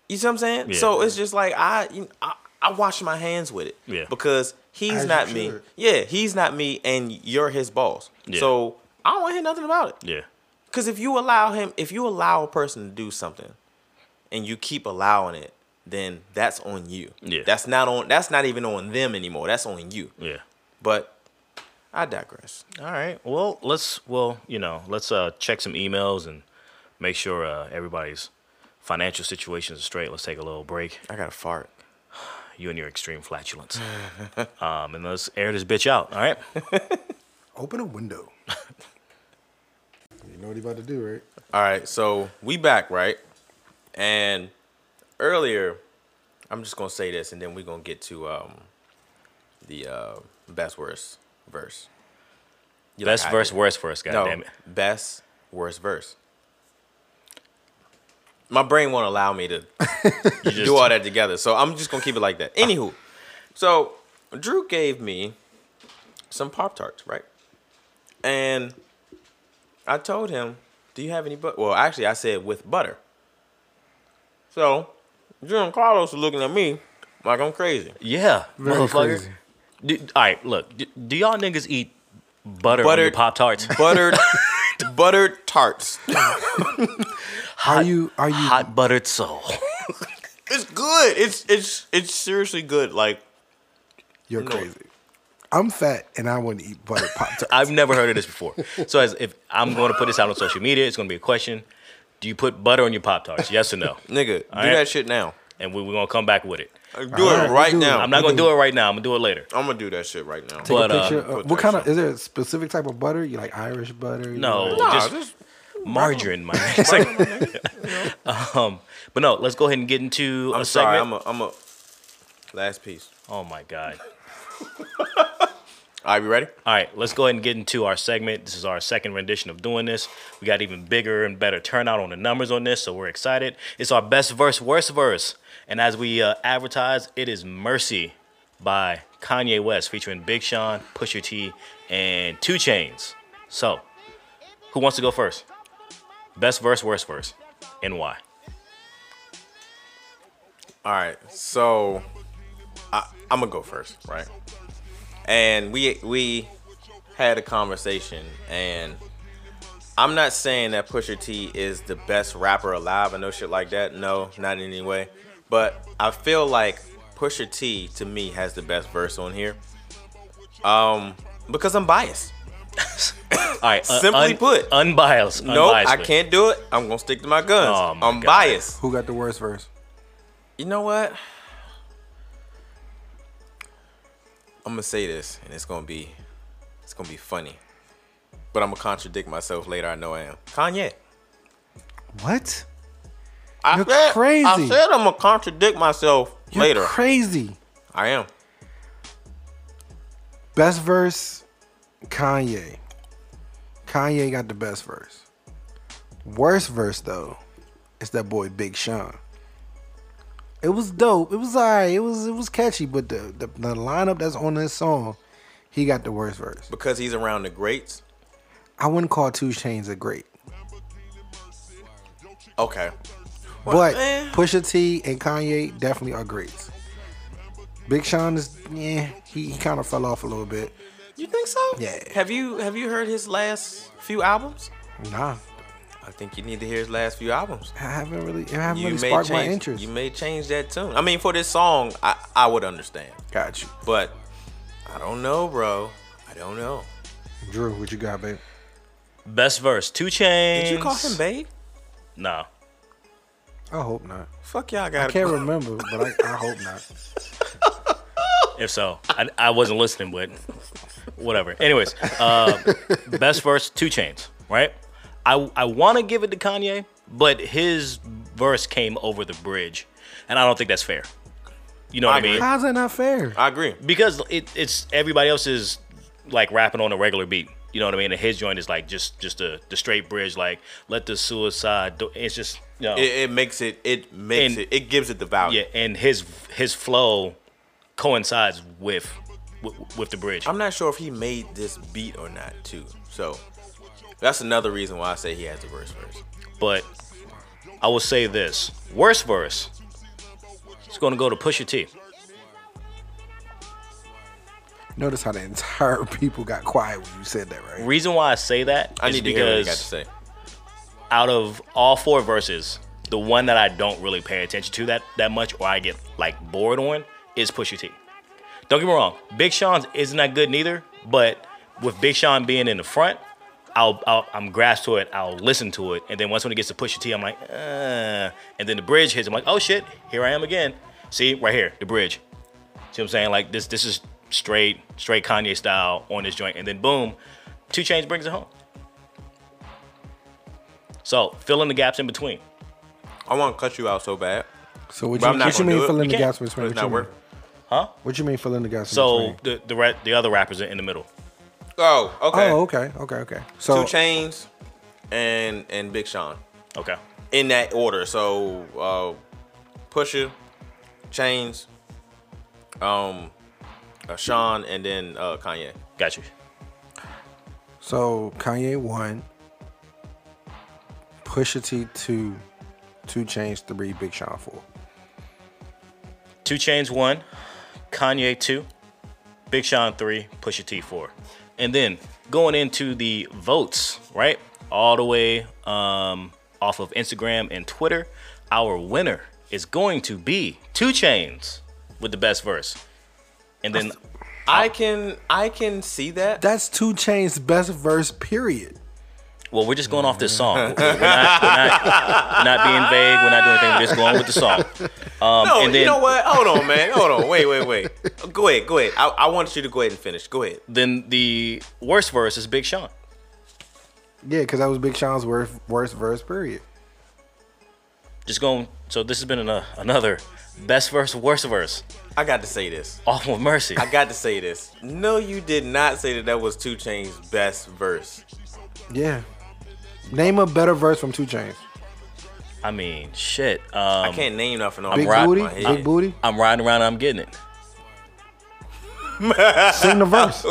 You see what I'm saying? Yeah. So it's just like I, you I, I wash my hands with it. Yeah. Because he's As not me. should. Yeah, he's not me, and you're his boss. Yeah. So I don't want to hear nothing about it. yeah Because if you allow him, if you allow a person to do something, and you keep allowing it, then that's on you. Yeah. That's not on. That's not even on them anymore. That's on you. yeah But I digress. all right well let's well you know let's uh check some emails and make sure uh everybody's financial situations are straight let's take a little break I got to fart. You and your extreme flatulence um and let's air this bitch out all right Open a window. you know what he about to do, right? All right, so we back, right? And earlier, I'm just gonna say this, and then we're gonna get to um the uh, best worst verse. You best how I verse worst verse god No, damn it best worst verse. My brain won't allow me to do all that together, so I'm just gonna keep it like that. Ah. Anywho, so Drew gave me some Pop Tarts, right? And I told him, "Do you have any butter?" Well, actually, I said with butter. So Giancarlo is looking at me like I'm crazy. Yeah, Very motherfucker. crazy. Do, all right, look. Do, do y'all niggas eat butter on your Buttered- pop tarts? Buttered, buttered tarts. Are you are you Hot buttered soul. It's good. It's it's it's seriously good. Like you're No. crazy? I'm fat and I want to eat butter pop tarts. I've never heard of this before. So as if I'm going to put this out on social media, it's going to be a question. Do you put butter on your pop tarts? Yes or no? nigga, do right. that shit now. And we, we're going to come back with it. Do it right, right do it. now. I'm not going to do it right now. I'm going to do it later. I'm gonna do that shit right now. Take But, a uh, picture. of- put what kind of is there a specific type of butter? You like Irish butter? You No. like- Nah, just- just Margarine, man. It's like- um, but no, let's go ahead and get into I'm a sorry. segment. I'm a I'm a last piece. oh my god. All right, you ready? All right, let's go ahead and get into our segment. This is our second rendition of doing this. We got even bigger and better turnout on the numbers on this, so we're excited. It's our best verse, worst verse. And as we uh, advertise, it is Mercy by Kanye West featuring Big Sean, Pusha T, and 2 Chainz. So, who wants to go first? Best verse, worst verse, and why? All right, so I, I'm gonna go first, right? And we we had a conversation, and I'm not saying that Pusha T is the best rapper alive I know shit like that. No, not in any way. But I feel like Pusha T to me has the best verse on here. Um, because I'm biased. All right, Simply put. unbiased. Nope, I can't do it. I'm gonna stick to my guns. Oh my I'm God. biased. Who got the worst verse? You know what? I'm gonna say this, and it's gonna be, it's gonna be funny, but I'm gonna contradict myself later. I know I am. Kanye. What? I You're said, crazy. I said I'm gonna contradict myself You're later. crazy. I am. Best verse, Kanye. Kanye got the best verse. Worst verse though, is that boy Big Sean. It was dope. It was alright. It was it was catchy, but the, the the lineup that's on this song, he got the worst verse. Because he's around the greats. I wouldn't call 2 Chainz a great, Okay. but eh. Pusha T and Kanye definitely are greats. Big Sean is yeah, he, he kind of fell off a little bit. You think so? Yeah. Have you Have you heard his last few albums? Nah, I think you need to hear his last few albums. I haven't really, it haven't You really may sparked my change. interest. You may change that tune. I mean, for this song, I I would understand, got you, but I don't know, bro. I don't know. Drew. What you got, babe? Best verse, 2 Chainz. Did you call him babe? No. I hope not. Fuck y'all I can't remember, but I, I hope not. If so, I, I wasn't listening, but whatever. Anyways, uh, best verse, 2 Chainz, right? I I want to give it to Kanye, but his verse came over the bridge, and I don't think that's fair. You know what I I mean? How's that not fair? I agree. Because it, it's everybody else is like rapping on a regular beat. You know what I mean? And his joint is like just just a the straight bridge, like let the suicide. Do, it's just you know, It, it makes it. It makes And- it. It gives it the value. yeah, and his his flow coincides with with, with the bridge. I'm not sure if he made this beat or not, too. So that's another reason why I say he has the worst verse. But I will say this: worst verse. It's going to go to Pusha T. Notice how the entire people got quiet when you said that, right? Reason why I say that I is need to hear what you got to because say. out of all four verses, the one that I don't really pay attention to that that much, or I get like bored on, is Pusha T. Don't get me wrong, Big Sean's isn't that good neither. But with Big Sean being in the front, I'll, I'll I'm grasped to it. I'll listen to it, and then once when it gets to Pusha T, I'm like, uh, and then the bridge hits. I'm like, oh shit, here I am again. See right here, the bridge. See what I'm saying? Like this, this is straight, straight Kanye style on this joint, and then boom, 2 Chainz brings it home. So fill in the gaps in between. I want to cut you out so bad. So what you, I'm not what you mean do it. fill in You the can't. gaps between? Huh? What you mean fill in the gaps So between? the the re- the other rappers are in the middle. Oh, okay. Oh, okay, okay, okay. So 2 Chainz and and Big Sean Okay. in that order. So uh, Pusha, Chainz, um, uh, Sean, and then uh, Kanye. Got you. so Kanye one, Pusha T two, 2 Chainz three, Big Sean four. 2 Chainz one, Kanye two, Big Sean three, Pusha T four, and then going into the votes, right, all the way um, off of Instagram and Twitter, our winner is going to be 2 Chainz with the best verse, and then I can I can see that. That's Two Chain's best verse. Period. Well, we're just going off this song. We're not, we're not, we're not being vague. We're not doing anything. We're just going with the song. Um, no, and then, you know what? Hold on, man. Hold on. Wait, wait, wait. Go ahead. Go ahead. I, I want you to go ahead and finish. Go ahead. Then the worst verse is Big Sean. Yeah, because that was Big Sean's worst worst verse. Period. Just going. So this has been an, uh, another best verse, worst verse. I got to say this. Awful mercy. I got to say this. No, you did not say that that was Two Chain's best verse. Yeah. Name a better verse from 2 Chainz. I mean, shit. Um, I can't name nothing on Big the top of booty. my head. Big booty. I'm riding around. I'm getting it. Sing the verse.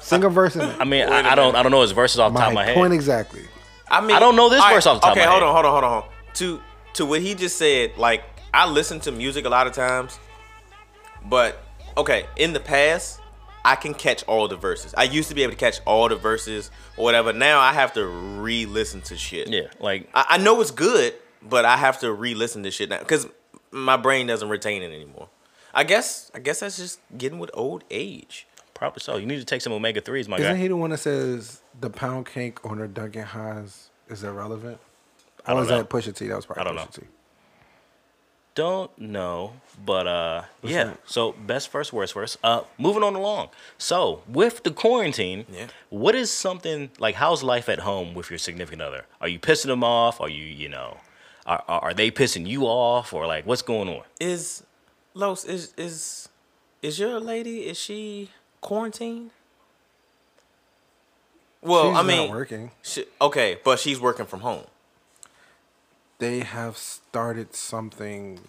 Sing a verse in it. I mean, I, I don't. I don't know his verses off the top of my head. point exactly. I mean, I don't know this all verse off the top of my hold head. on, hold on, hold on, hold on. To to what he just said, like I listen to music a lot of times, but okay, in the past, I can catch all the verses. I used to be able to catch all the verses or whatever. Now I have to re-listen to shit. Yeah, like I, I know it's good, but I have to re-listen to shit now because my brain doesn't retain it anymore. I guess I guess that's just getting with old age. probably so. You need to take some omega threes, my guy. Isn't guy. he the one that says the pound cake on the Dunkin' Highs is irrelevant? I Or don't was know. that Pusha T? That was probably I don't Pusha know. T. Don't know, but uh, yeah. that? So best first, worst first. Uh, moving on along. So with the quarantine, Yeah. what is something like? How's life at home with your significant other? Are you pissing them off? Are you, you know, are are are they pissing you off, or like what's going on? Is Los is is is your lady? Is she quarantined? Well, She's I mean, not working. She, okay, but she's working from home. They have started something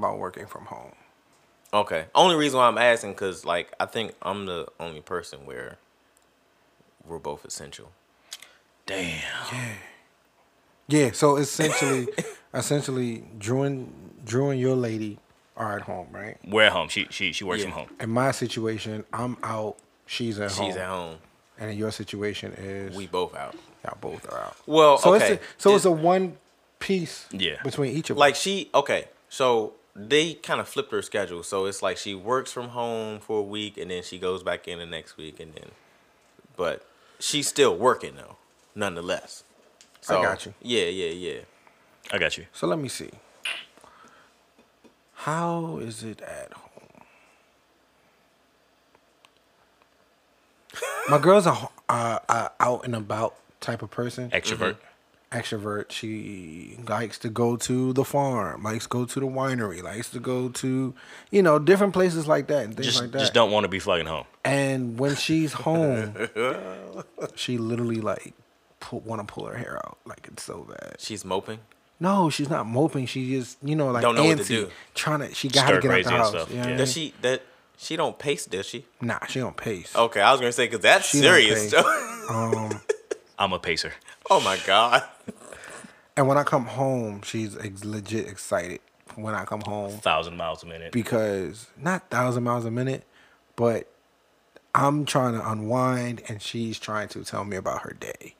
about working from home. Okay. Only reason why I'm asking because like I think I'm the only person where we're both essential. Damn. Yeah, Yeah. so essentially, essentially, Drew and Drew and your lady are at home, right? We're at home. She she she works Yeah. from home. In my situation, I'm out. She's at home. She's at home. And in your situation is We both out. y'all both are out. Well, so okay. it's a, so it's It- a one piece Yeah. between each of like us. she okay so they kind of flipped her schedule so it's like she works from home for a week and then she goes back in the next week and then but she's still working though nonetheless so, I got you. yeah yeah yeah I got you. So let me see. How is it at home? My girl's a uh, uh, out and about type of person. Extrovert. Extrovert. She likes to go to the farm, likes to go to the winery, likes to go to, you know, different places like that and things Just like that. just don't want to be fucking home. And when she's home, she literally like pull, want to pull her hair out, like it's so bad. she's moping No, she's not moping. She just, you know, like Don't know what to do. trying to. She got to Stir get out the and house. stuff, You know yeah. does she that she don't pace does she Nah, she don't pace. okay i was gonna say because that's She don't serious pace. I'm a pacer. Oh my god And when I come home, she's ex- legit excited when I come home Thousand miles a minute. because not thousand miles a minute, but I'm trying to unwind and she's trying to tell me about her day.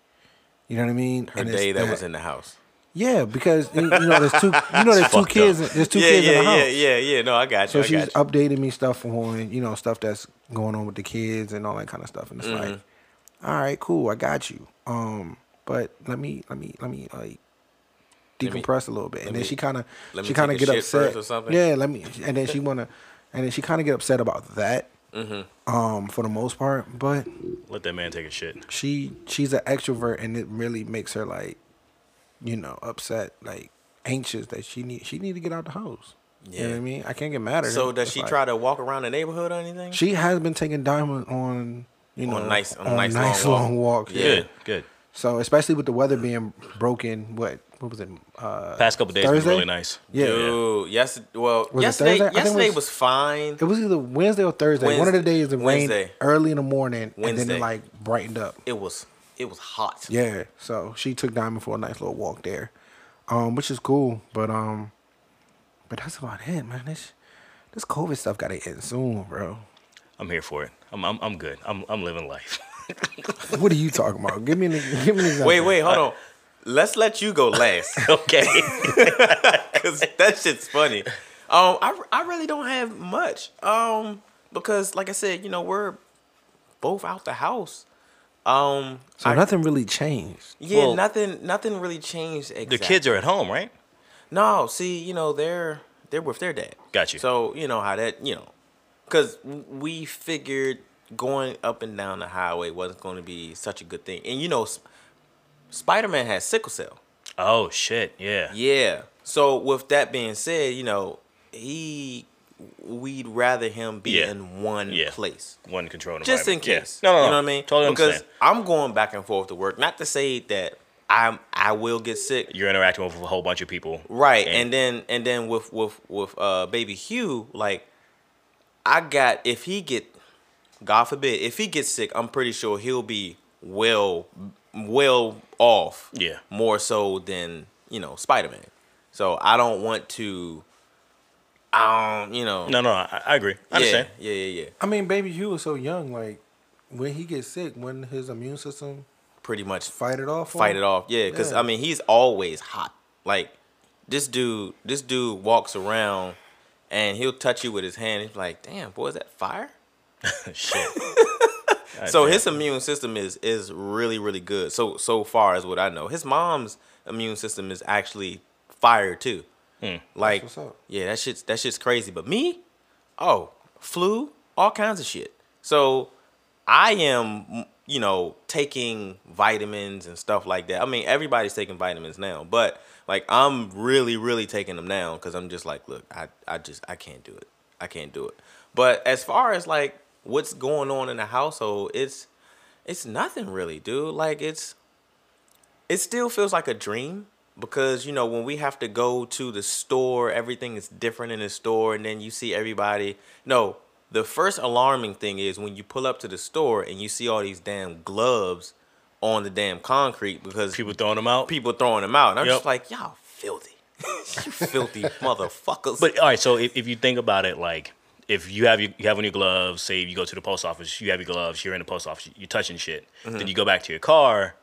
You know what I mean? her And it's day that was in the house Yeah, because you you know there's two. You know there's two kids. up. There's two yeah kids yeah in the house. yeah yeah yeah no i got So you I she's you. updating me stuff on, you know, stuff that's going on with the kids and all that kind of stuff. And it's Mm-hmm. like, all right, cool, I got you. Um, but let me, let me, let me like Let me- decompress a little bit. And then me- she kind of, she kind of get upset. or something? Yeah, let me. And then she wanna, and then she kind of get upset about that. Mm-hmm. Um, for the most part, but Let that man take a shit. she she's an extrovert, and it really makes her like, you know, upset, like anxious that she need she need to get out the house. You know what Yeah. I mean? I can't get mad at her. so does It's she like- try to walk around the neighborhood or anything She has been taking Diamond on, you know, On nice- on nice long walk. long walks. Yeah. Yeah. Good, good. So especially with the weather being broken, what what was it? Uh, Past couple days been Thursday? really nice. Yeah. Dude, yes. Well, Was it yesterday, Thursday? I think it yesterday was- was, fine. It was either Wednesday or Thursday. One of the days it rained Wednesday. early in the morning, Wednesday. and then it like brightened up. It was, it was hot. Yeah. So she took Diamond for a nice little walk there, um, which is cool. But um, but that's about it, man. This This COVID stuff gotta end soon, bro. I'm here for it. I'm I'm, I'm good. I'm I'm living life. What are you talking about? Give me an give me an example. Wait, wait, hold on. Let's let you go last. okay. Cause that shit's funny. Um, I, I really don't have much. Um, because like I said, you know, we're both out the house. Um, So I- nothing really changed. yeah, Well- nothing, nothing really changed. Exactly. The kids are at home, right? No, see, you know, they're they're with their dad. Got you. So you know how that, you know, because we figured going up and down the highway wasn't going to be such a good thing, and you know, Spider Man has sickle cell. Oh shit. Yeah. Yeah. So with that being said, you know, he we'd rather him be Yeah. in one Yeah. place. One control. Just in environment. Yeah. case. No, no, no. You know what I mean? Totally because understand. I'm going back and forth to work. Not to say that I'm I will get sick. You're interacting with a whole bunch of people. Right. And- And, then and then with with with uh baby Hugh, like I got if he get God forbid, if he gets sick, I'm pretty sure he'll be well well off. Yeah. More so than, you know, Spider Man. So I don't want to um, you know No, no, I, I agree. I yeah, understand. yeah, yeah, yeah. I mean, baby Hugh was so young. Like when he gets sick, when his immune system Pretty much fight it off, fight him? it off. Yeah, because Yeah. I mean he's always hot. Like this dude, this dude walks around and he'll touch you with his hand. He's like, "Damn, boy, is that fire?" Shit. So damn. his immune system is is really really good. So so far as what I know, his mom's immune system is actually fire too. Hmm. Like what's up. yeah, that shit's that shit's crazy. But me, oh, flu, all kinds of shit. So I am you know taking vitamins and stuff like that. I mean everybody's taking vitamins now, but like I'm really really taking them down because I'm just like, look, I I just I can't do it. I can't do it. But as far as like what's going on in the household, it's it's nothing really, dude. Like it's it still feels like a dream because you know when we have to go to the store, everything is different in the store, and then you see everybody. No, the first alarming thing is when you pull up to the store and you see all these damn gloves on the damn concrete because people throwing them out. people throwing them out. And I'm Yep. just like, y'all filthy, you filthy motherfuckers. But all right, so if, if you think about it, like if you have your, you have on your gloves, say you go to the post office, you have your gloves, you're in the post office, you're touching shit. Mm-hmm. Then you go back to your car.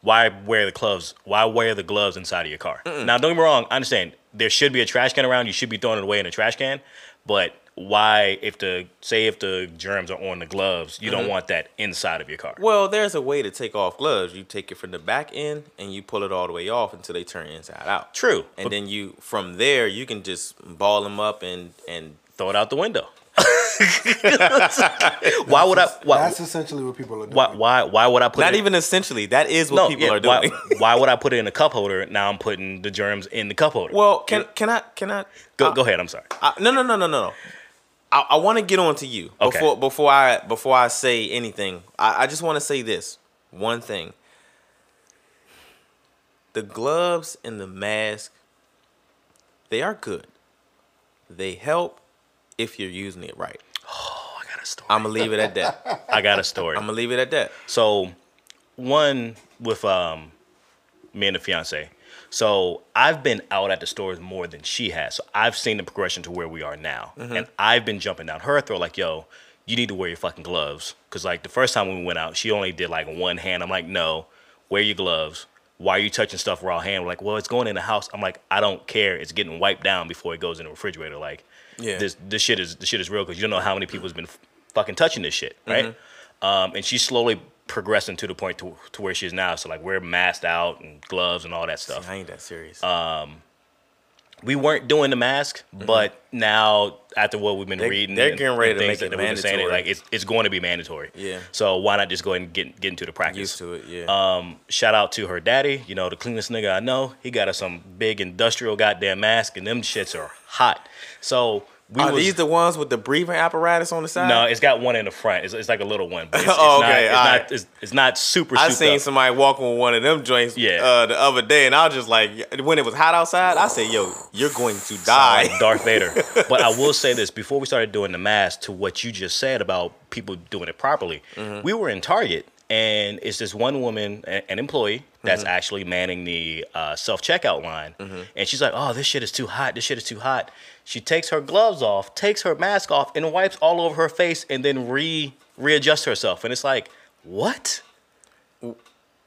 Why wear the gloves? Why wear the gloves inside of your car? Now, don't get me wrong. I understand there should be a trash can around. You should be throwing it away in a trash can. But why, if the say if the germs are on the gloves, you Mm-hmm. don't want that inside of your car. Well, there's a way to take off gloves. You take it from the back end and you pull it all the way off until they turn inside out. True, And but then you from there you can just ball them up and and throw it out the window. why would I? Why, That's essentially what people are doing. why? Why? Why would I put not it, even essentially that is what people are doing. Why, why would I put it in a cup holder? Now I'm putting the germs in the cup holder. well, can can I can I go, uh, go ahead. I'm sorry. I, no no no no no no. I, I want to get on to you Okay. before before I before I say anything. I, I just want to say this one thing. The gloves and the mask, they are good. They help if you're using it right. Oh, I got a story. I'm gonna leave it at that. I got a story. I'm gonna leave it at that. So, one with um, me and the fiance. So I've been out at the stores more than she has. So I've seen the progression to where we are now, and I've been jumping down her throat like, "Yo, you need to wear your fucking gloves." Because like the first time we went out, she only did like one hand. I'm like, "No, wear your gloves." Why are you touching stuff raw hand? We're like, well, it's going in the house. I'm like, I don't care. It's getting wiped down before it goes in the refrigerator. Like, Yeah. this this shit is this shit is real because you don't know how many people's been f- fucking touching this shit, right? Um, and she's slowly progressing to the point to, to where she is now. So like we're masked out and gloves and all that stuff. I ain't that serious. Um, We weren't doing the mask, but now after what we've been They- reading, they're and- getting ready to make it been saying, mandatory. like it's it's going to be mandatory. Yeah. So why not just go ahead and get get into the practice? Used to it, yeah. Um, shout out to her daddy, you know, the cleanest nigga I know. He got us some big industrial goddamn mask, and them shits are hot. So we are was, these the ones with the breathing apparatus on the side? no, it's got one in the front. It's, it's like a little one, but it's, it's Oh, not, okay, it's, not right. it's, not super. I seen up. somebody walking with one of them joints Yeah. uh, the other day, and I was just like, when it was hot outside, I said, "Yo, you're going to die." like Darth Vader. But I will say this before we started doing the mask, to what you just said about people doing it properly, Mm-hmm. we were in Target and it's this one woman, an employee, that's Mm-hmm. actually manning the uh, self checkout line, and she's like, "Oh, this shit is too hot. This shit is too hot." She takes her gloves off, takes her mask off, and wipes all over her face, and then re readjusts herself. And it's like, what?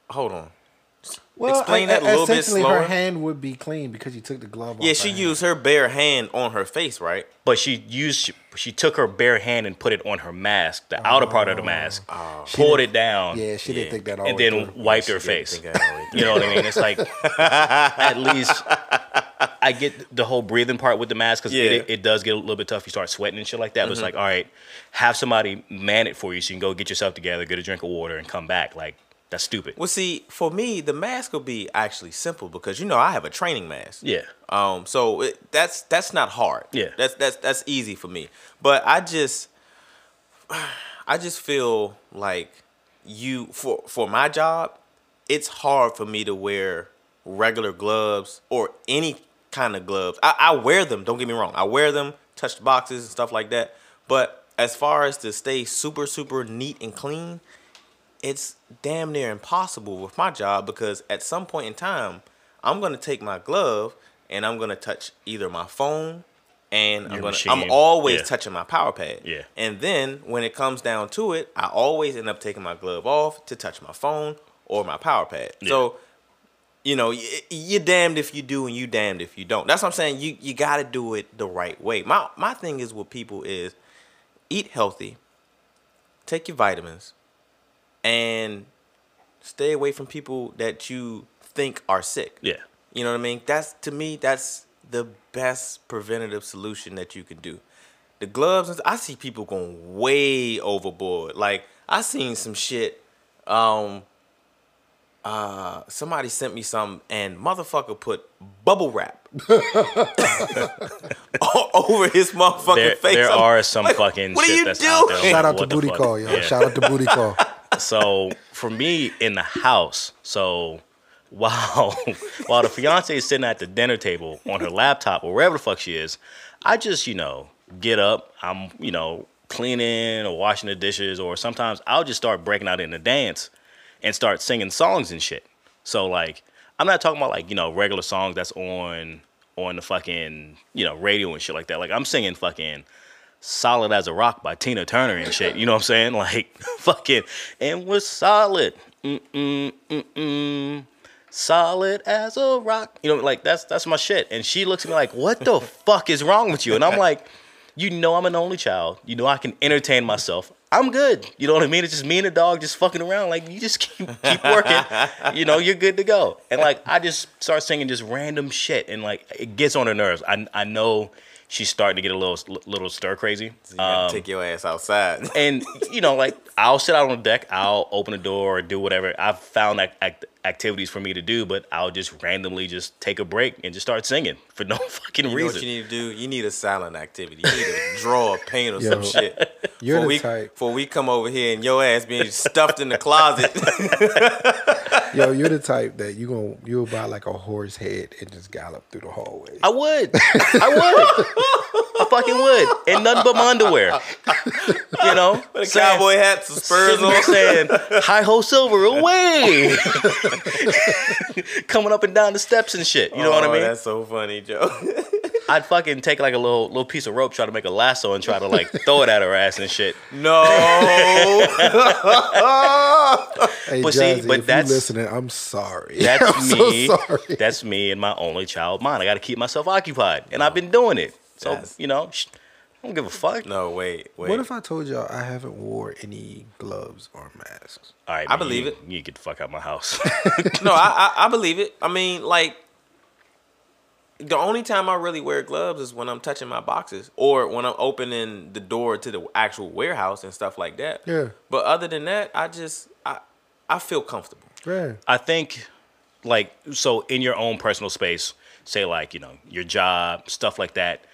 Hold on. Well, Explain e- that a little bit essentially slower. her hand would be clean because you took the glove off. Yeah, her she hand. used her bare hand on her face, right? But she used she, she took her bare hand and put it on her mask, the outer part of the mask, oh. pulled it down, Yeah, she Yeah. didn't think that all and then through. wiped her face. think that all the way You know what I mean? It's like at least I get the whole breathing part with the mask because Yeah. Mm-hmm. it, it does get a little bit tough. You start sweating and shit like that. But it's like, all right, have somebody man it for you so you can go get yourself together, get a drink of water, and come back. Like that's stupid. Well, see, for me, the mask will be actually simple because you know I have a training mask. Yeah. Um. So it, that's that's not hard. Yeah. That's that's that's easy for me. But I just, I just feel like you for for my job, it's hard for me to wear regular gloves or any kind of gloves. I, I wear them. Don't get me wrong. I wear them, touch the boxes and stuff like that. But as far as to stay super super neat and clean, it's damn near impossible with my job because at some point in time, I'm gonna take my glove and I'm gonna touch either my phone and I'm gonna machine. I'm always Yeah. touching my power pad. Yeah. And then when it comes down to it, I always end up taking my glove off to touch my phone or my power pad. So, you know, you're damned if you do and you're damned if you don't. That's what I'm saying. You you got to do it the right way. My my thing is with people is eat healthy, take your vitamins, and stay away from people that you think are sick. Yeah. You know what I mean? That's to me, that's the best preventative solution that you can do. The gloves, I see people going way overboard. Like I seen some shit. Um, uh, somebody sent me some, and motherfucker put bubble wrap over his motherfucking There, face. there I'm are some like, fucking what are you that's out there. doing? Shout out to What the Booty fuck? Call, yo. Yeah. Shout out to Booty Call. so for me in the house, so while while the fiance is sitting at the dinner table on her laptop or wherever the fuck she is, I just you know get up. I'm you know cleaning or washing the dishes, or sometimes I'll just start breaking out in a dance and start singing songs and shit. So like I'm not talking about like you know regular songs that's on on the fucking you know radio and shit like that. Like I'm singing fucking solid as a rock by Tina Turner and shit. You know what I'm saying? Like fucking and we're solid. Mm-mm, mm-mm. Solid as a rock. You know, like that's that's my shit. And she looks at me like, what the fuck is wrong with you? And I'm like, you know I'm an only child. You know I can entertain myself. I'm good. You know what I mean? It's just me and the dog just fucking around. Like you just keep keep working. you know, you're good to go. And like I just start singing just random shit and like it gets on her nerves. I I know she's starting to get a little little stir crazy. You Um, take your ass outside. and you know, like I'll sit out on the deck, I'll open the door or do whatever. I've found act- activities for me to do, but I'll just randomly just take a break and just start singing for no fucking You know reason. what you need to do? You need a silent activity. You need to draw or paint or Yo, some shit. you're Before the we, type- Before we come over here and your ass being stuffed in the closet. Yo, you're the type that you gonna you'll buy like a horse head and just gallop through the hallway. I would, I would, I fucking would, and nothing but my underwear. You know, the saying- cowboy hats, the spurs sitting there on. saying "Hi ho silver away," coming up and down the steps and shit. You know what I Oh, mean? That's so funny, Joe. I'd fucking take like a little little piece of rope, try to make a lasso, and try to like throw it at her ass and shit. no. Hey, But see, but if that's- you listening, I'm sorry. That's I'm me. So sorry. That's me and my only child mind. I got to keep myself occupied, and I've been doing it. So That's- you know, sh- I don't give a fuck. no, wait, wait. What if I told y'all I haven't wore any gloves or masks? All right, I man, believe you, it. You get the fuck out of my house. no, I, I I believe it. I mean, like the only time I really wear gloves is when I'm touching my boxes or when I'm opening the door to the actual warehouse and stuff like that. Yeah. But other than that, I just I I feel comfortable. Yeah. I think, like, so in your own personal space, say like you know your job, stuff like that.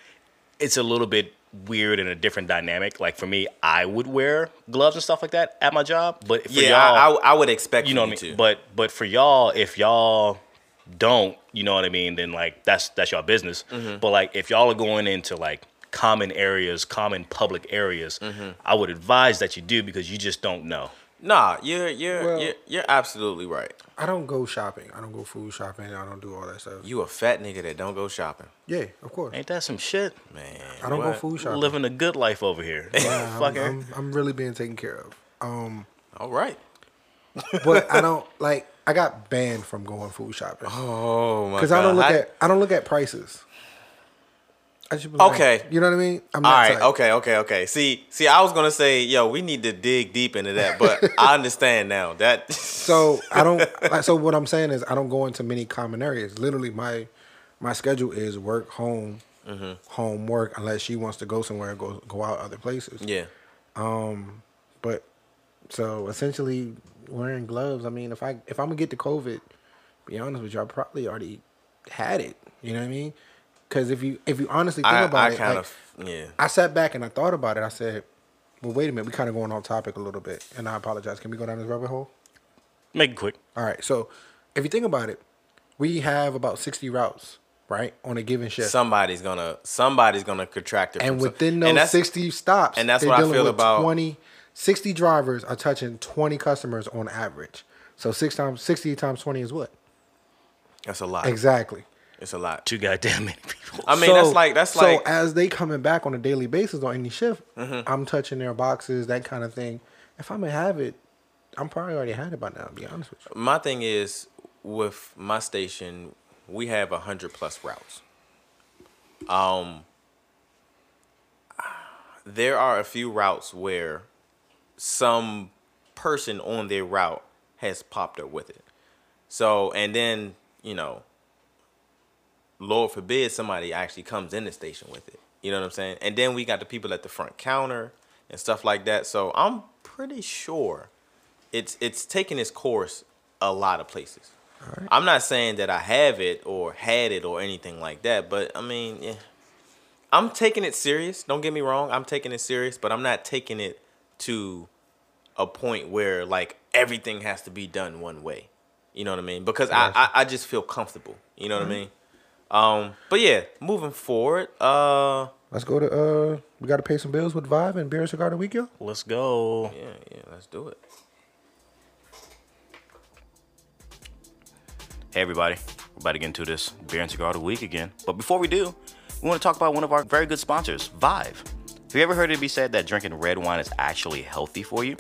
It's a little bit weird and a different dynamic. Like for me, I would wear gloves and stuff like that at my job, but for yeah, y'all, I, I I would expect you know for what I mean. to. But but for y'all, if y'all don't, you know what I mean, then like that's that's your business. Mm-hmm. But like if y'all are going into like common areas, common public areas, Mm-hmm. I would advise that you do because you just don't know. Nah, you're you're Well- you're, you're absolutely right. I don't go shopping. I don't go food shopping. I don't do all that stuff. You a fat nigga that don't go shopping, Yeah, of course. Ain't that some shit? man. I don't go food shopping. Living a good life over here. Yeah, I'm, I'm, I'm really being taken care of. Um, All right. but I don't like. I got banned from going food shopping Oh my god. because I don't look How- at. I don't look at prices. I just be like, Okay. you know what I mean. I'm All right. type. Okay. Okay. Okay. See. See. I was gonna say, yo, we need to dig deep into that, but I understand now. That. So I don't. like, so what I'm saying is, I don't go into many common areas. Literally, my my schedule is work, home, Mm-hmm. home, work. Unless she wants to go somewhere and go go out other places. yeah. Um, but so essentially, wearing gloves. I mean, if I if I'm gonna get the COVID, be honest with you, I probably already had it. You know what I mean? Because if you if you honestly think I, about I it, kind like, of. Yeah. I sat back and I thought about it. I said, "Well, wait a minute. We kind of going off topic a little bit, and I apologize. Can we go down this rabbit hole?" Make it quick. All right. So if you think about it, we have about sixty routes, right, on a given shift. Somebody's gonna. Somebody's gonna contract it. and from within and those that's- 60 stops, and that's they're what I dealing feel with about- 20, 60 drivers are touching 20 customers on average. So six times 60 times 20 is what? That's a lot. Exactly. It's a lot. Too goddamn many people. I mean, that's like that's so like. as they coming back on a daily basis on any shift, Mm-hmm. I'm touching their boxes, that kind of thing. If I'm gonna have it, I'm probably already had it by now. To be honest with you. my thing is with my station, we have a hundred plus routes. Um, there are a few routes where some person on their route has popped up with it. So, and then you know, Lord forbid somebody actually comes in the station with it. You know what I'm saying? And then we got the people at the front counter and stuff like that. So I'm pretty sure it's it's taking its course a lot of places. I'm not saying that I have it or had it or anything like that, but I mean, yeah. I'm taking it serious. Don't get me wrong. I'm taking it serious, but I'm not taking it to a point where like everything has to be done one way. You know what I mean? Because I, I I just feel comfortable. You know what I mean? Um, but yeah, moving forward, uh, Let's go to uh, we got to pay some bills with Vyv and Beer and Cigar the Week, yo. Let's go. yeah, yeah, let's do it. Hey everybody, we're about to get into this beer and cigar of the week again. But before we do, we want to talk about one of our very good sponsors, Vyv. Have you ever heard it be said that drinking red wine is actually healthy for you?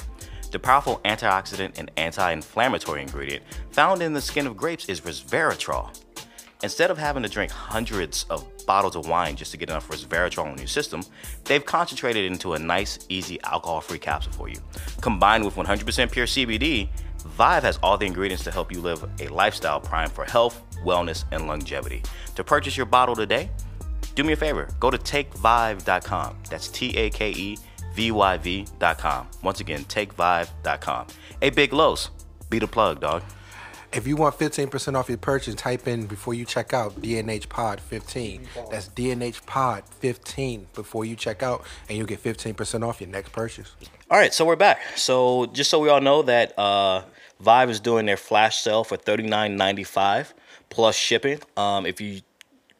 The powerful antioxidant and anti-inflammatory ingredient found in the skin of grapes is resveratrol. Instead of having to drink hundreds of bottles of wine just to get enough resveratrol in your system, they've concentrated it into a nice, easy alcohol-free capsule for you. Combined with 100% pure CBD, Vyv has all the ingredients to help you live a lifestyle primed for health, wellness, and longevity. To purchase your bottle today, do me a favor, go to takevyv.com. That's T A K E V Y V.com. Once again, takevyv.com. Hey, Big Los, be the plug, dog. If you want 15% off your purchase, type in before you check out DNH Pod 15. That's DNH Pod 15 before you check out, and you'll get 15% off your next purchase. All right, so we're back. So just so we all know that uh, Vyv is doing their flash sale for thirty nine ninety five plus shipping. Um, if you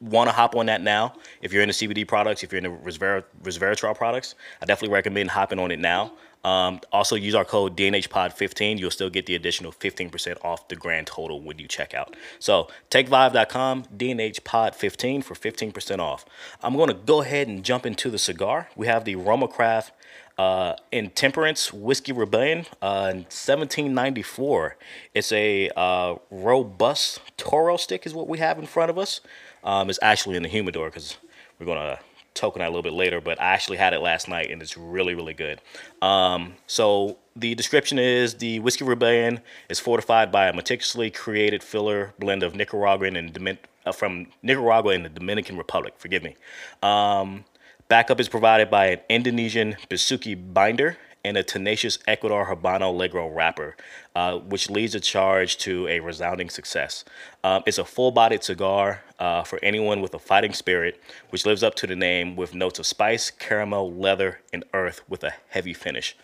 want to hop on that now, if you're into CBD products, if you're into resver- resveratrol products, I definitely recommend hopping on it now. Um, also, use our code DNHPod15. You'll still get the additional 15% off the grand total when you check out. So, takevyv.com, DNHPod15 for 15% off. I'm going to go ahead and jump into the cigar. We have the RoMa Craft uh, Intemperance Whiskey Rebellion uh, in 1794. It's a uh, robust Toro stick, is what we have in front of us. Um, it's actually in the humidor because we're going to token that a little bit later, but I actually had it last night and it's really, really good. Um, so the description is the Whiskey Rebellion is fortified by a meticulously created filler blend of Nicaraguan and uh, from Nicaragua and the Dominican Republic. Forgive me. Um, backup is provided by an Indonesian Besuki binder and a tenacious Ecuador Habano Negro wrapper, uh, which leads the charge to a resounding success. Um, it's a full bodied cigar uh, for anyone with a fighting spirit, which lives up to the name with notes of spice, caramel, leather, and earth with a heavy finish.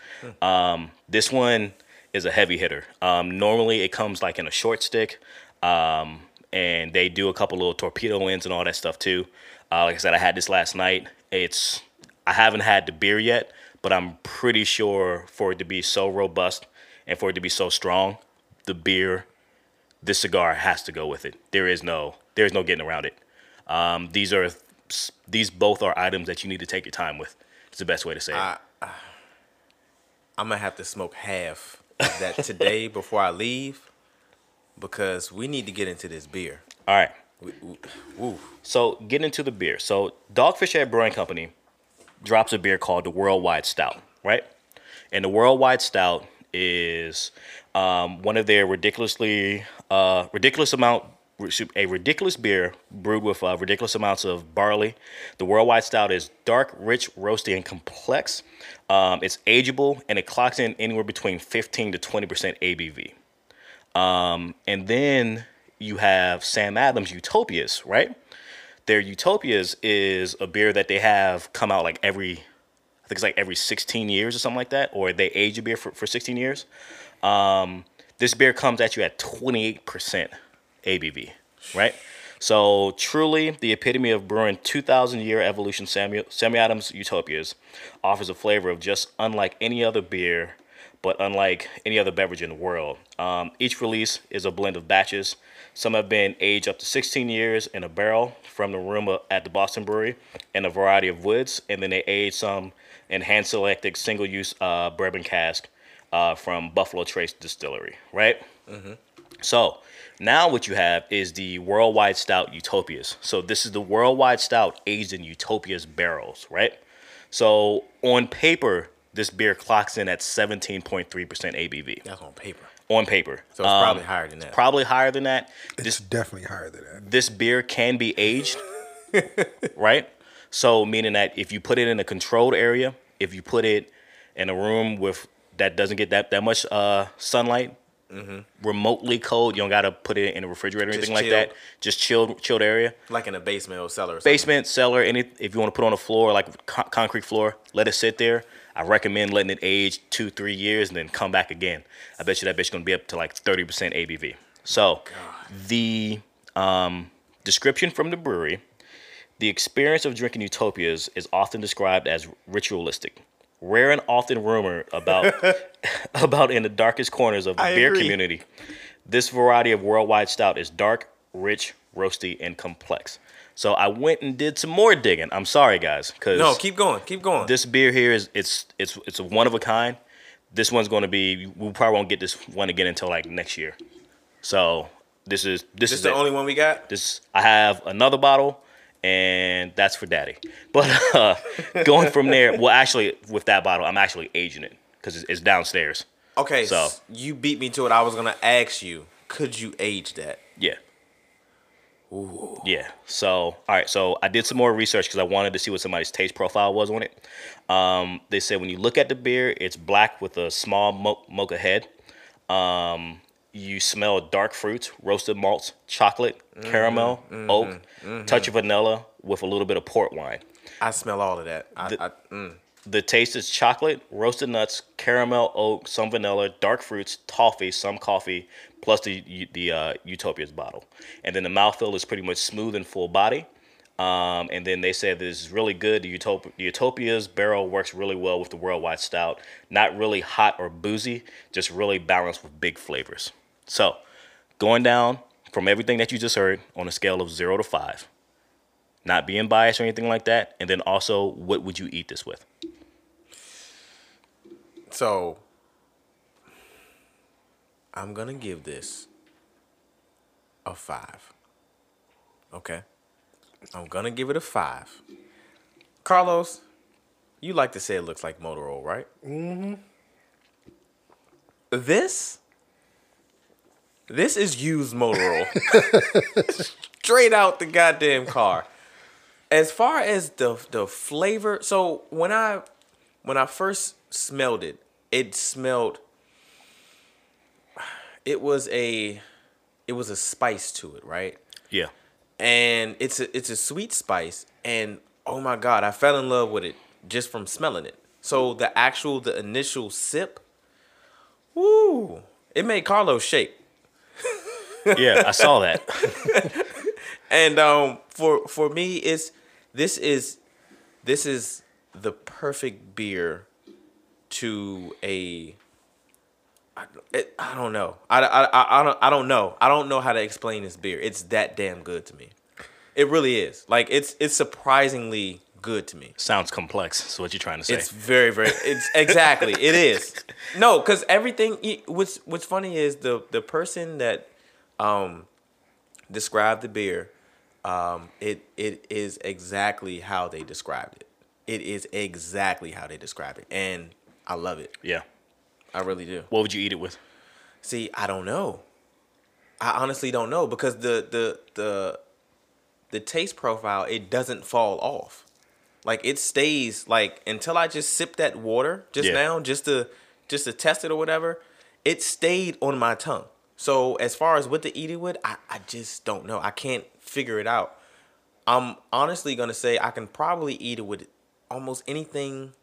Um, this one is a heavy hitter. Um, normally, it comes like in a short stick, um, and they do a couple little torpedo ends and all that stuff too. Uh, like I said, I had this last night. It's I haven't had the beer yet, but I'm pretty sure for it to be so robust and for it to be so strong, the beer, this cigar has to go with it. There is no there is no getting around it. Um, these are these both are items that you need to take your time with. It's the best way to say it. I, I'm gonna have to smoke half of that today before I leave because we need to get into this beer. All right. We, we. So get into the beer. So Dogfish Head Brewing Company drops a beer called the Worldwide Stout, right? And the Worldwide Stout is um, one of their ridiculously uh, ridiculous amount a ridiculous beer brewed with uh, ridiculous amounts of barley. The Worldwide Stout is dark, rich, roasty, and complex. Um, it's ageable and it clocks in anywhere between 15 to 20 percent ABV. Um, and then you have Sam Adams Utopias, right? Their Utopias is a beer that they have come out like every, I think it's like every 16 years or something like that, or they age a beer for, for 16 years. Um, this beer comes at you at 28% ABV, right? So truly, the epitome of brewing 2,000 year evolution Samuel, Sammy Adams Utopias offers a flavor of just unlike any other beer, but unlike any other beverage in the world. Um, each release is a blend of batches. Some have been aged up to 16 years in a barrel from the room at the Boston Brewery in a variety of woods, and then they age some in hand selected single use uh, bourbon cask uh, from Buffalo Trace Distillery, right? Mm-hmm. So now what you have is the worldwide stout Utopias. So this is the worldwide stout aged in Utopias barrels, right? So on paper, this beer clocks in at 17.3% ABV. That's on paper. On paper. So it's um, probably higher than that. Probably higher than that. It's this, definitely higher than that. This beer can be aged, right? So meaning that if you put it in a controlled area, if you put it in a room with that doesn't get that that much uh, sunlight, mm-hmm. remotely cold. You don't gotta put it in a refrigerator or anything like that. Just chilled, chilled area. Like in a basement or cellar. Or basement, cellar. Any if you want to put on a floor like co- concrete floor, let it sit there. I recommend letting it age two, three years and then come back again. I bet you that bitch gonna be up to like thirty percent ABV. So, the um, description from the brewery. The experience of drinking utopias is often described as ritualistic rare and often rumored about about in the darkest corners of the I beer agree. community. This variety of worldwide stout is dark, rich, roasty, and complex. So I went and did some more digging. I'm sorry, guys, because no, keep going, keep going. This beer here is it's it's it's a one of a kind. This one's going to be. We probably won't get this one again until like next year. So this is this, this is the it. only one we got. This I have another bottle and that's for daddy. But uh, going from there, well, actually, with that bottle, I'm actually aging it because it's, it's, downstairs. Okay, so you beat me to it. I was gonna ask you, could you age that? Yeah. Ooh. Yeah. So, all right. So I did some more research because I wanted to see what somebody's taste profile was on it. Um, they said when you look at the beer, it's black with a small mo- mocha head. Um, you smell dark fruits, roasted malts, chocolate, mm-hmm, caramel, mm-hmm, oak, mm-hmm. touch of vanilla with a little bit of port wine. I smell all of that. I, the, I, mm. The taste is chocolate, roasted nuts, caramel, oak, some vanilla, dark fruits, toffee, some coffee, plus the the uh, Utopia's bottle. And then the mouthfeel is pretty much smooth and full body. Um, and then they said this is really good. The, the Utopia's barrel works really well with the Worldwide Stout. Not really hot or boozy, just really balanced with big flavors. So, going down from everything that you just heard on a scale of zero to five, not being biased or anything like that, and then also, what would you eat this with? So, I'm gonna give this a five. Okay, I'm gonna give it a five. Carlos, you like to say it looks like motor oil, right? Mm-hmm. This this is used motor oil. Straight out the goddamn car. As far as the the flavor, so when I when I first smelled it, it smelled it was a it was a spice to it, right? Yeah. And it's a it's a sweet spice and oh my god, I fell in love with it just from smelling it. So the actual the initial sip, woo, it made Carlos shake yeah, I saw that. and um, for for me, it's this is this is the perfect beer to a I, it, I don't know. I, I, I, I don't I don't know. I don't know how to explain this beer. It's that damn good to me. It really is. Like it's it's surprisingly good to me. Sounds complex. Is what you're trying to say. It's very very. It's exactly it is. No, because everything. What's what's funny is the the person that um described the beer. Um, it it is exactly how they described it. It is exactly how they describe it, and I love it. yeah. I really do. What would you eat it with? See, I don't know. I honestly don't know because the the the the taste profile it doesn't fall off. Like it stays like until I just sip that water just Yeah. now just to just to test it or whatever, it stayed on my tongue. So as far as what to eat it with, I, I just don't know. I can't figure it out. I'm honestly gonna say I can probably eat it with almost anything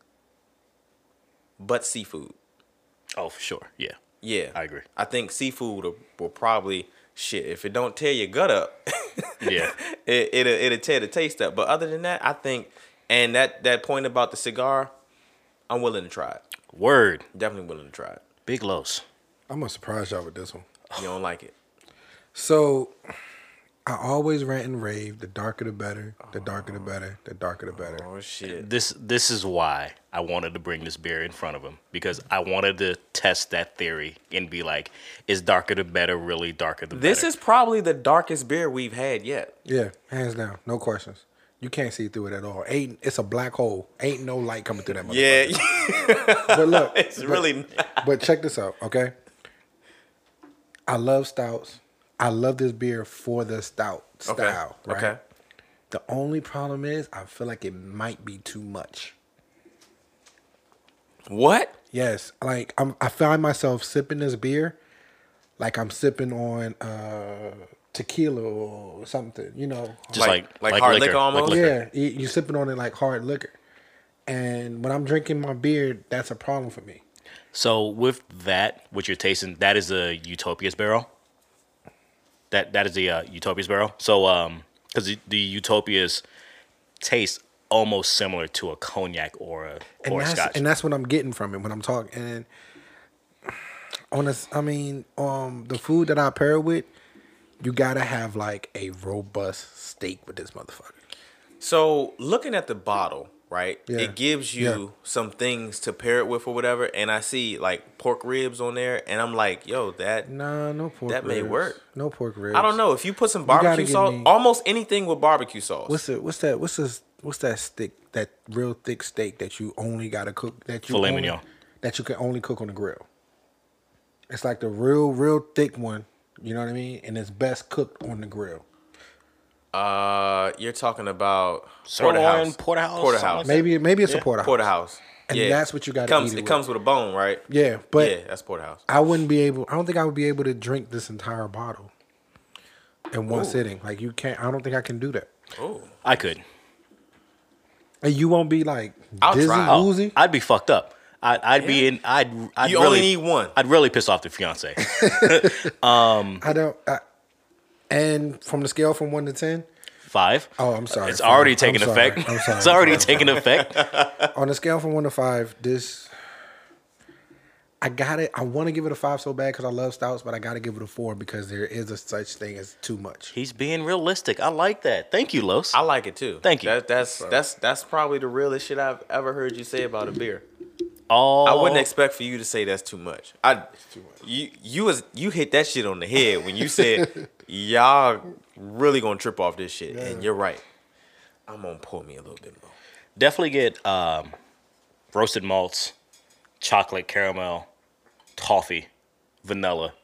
but seafood. Oh, for sure. Yeah. Yeah, I agree. I think seafood will, will probably shit if it don't tear your gut up. Yeah. it it'll, it'll tear the taste up. But other than that, I think, and that that point about the cigar, I'm willing to try it. Word. Definitely willing to try it. Big Los. I'm gonna surprise y'all with this one. You don't like it? So I always rant and rave. The darker the better. The darker the oh. better. The darker the better. Oh shit! This this is why I wanted to bring this beer in front of him because I wanted to test that theory and be like, is darker the better really darker the better? This better? is probably the darkest beer we've had yet. Yeah, hands down, no questions. You can't see through it at all. Ain't it's a black hole. Ain't no light coming through that. motherfucker. Yeah, but look, it's but- really. But check this out, okay? I love stouts. I love this beer for the stout Okay. style. Right? Okay. The only problem is I feel like it might be too much. What? Yes, like I'm, I find myself sipping this beer, like I'm sipping on uh, tequila or something. You know, Just Like- like like hard liquor almost? liquor. yeah, you're sipping on it like hard liquor. And when I'm drinking my beer, that's a problem for me. So with that, what you're tasting, that is a Utopia's barrel. That that is the uh, Utopia's barrel. So um, because the, the Utopias taste almost similar to a cognac or a and or a scotch. and that's what I'm getting from it when I'm talking. And on this, I mean, um, the food that I pair it with, you gotta have like a robust steak with this motherfucker. So looking at the bottle, right? Yeah. It gives you Yeah. some things to pair it with or whatever, and I see like pork ribs on there, and I'm like, yo, that Nah, no pork. That may work. No pork ribs. I don't know if you put some barbecue sauce, me- almost anything with barbecue sauce. What's the what's that what's this what's that stick that real thick steak that you only gotta cook that you Filet only, mignon. that you can only cook on the grill. It's like the real real thick one. You know what I mean? And it's best cooked on the grill. Uh, you're talking about Sirloin, porterhouse, porterhouse, porterhouse, Maybe maybe it's a Yeah. porterhouse. porterhouse, And yeah. that's what you gotta comes. eat it It with. comes with a bone, right? Yeah, but yeah, that's porterhouse. I wouldn't be able. I don't think I would be able to drink this entire bottle in one sitting. Like you can't. I don't think I can do that. Oh, I could. And you won't be like I'll dizzy, try. Oh, woozy. I'd be fucked up. I'd, I'd be in. I'd. I'd you really, only need one. I'd really piss off the fiance. I don't. I, and from the scale from one to ten, Five. Oh, I'm sorry. It's Five. already I'm taking sorry. effect. I'm sorry. It's already I'm taking effect. on a scale from one to five, this I got it. I want to give it a five so bad because I love stouts, but I got to give it a four because there is a such thing as too much. He's being realistic. I like that. Thank you, Los. I like it too. Thank you. That, that's that's that's probably the realest shit I've ever heard you say about a beer. All I wouldn't expect for you to say that's too much. I you you was you hit that shit on the head when you said y'all really gonna trip off this shit, and you're right. I'm gonna pour me a little bit more. definitely get um, roasted malts, chocolate, caramel, toffee, vanilla,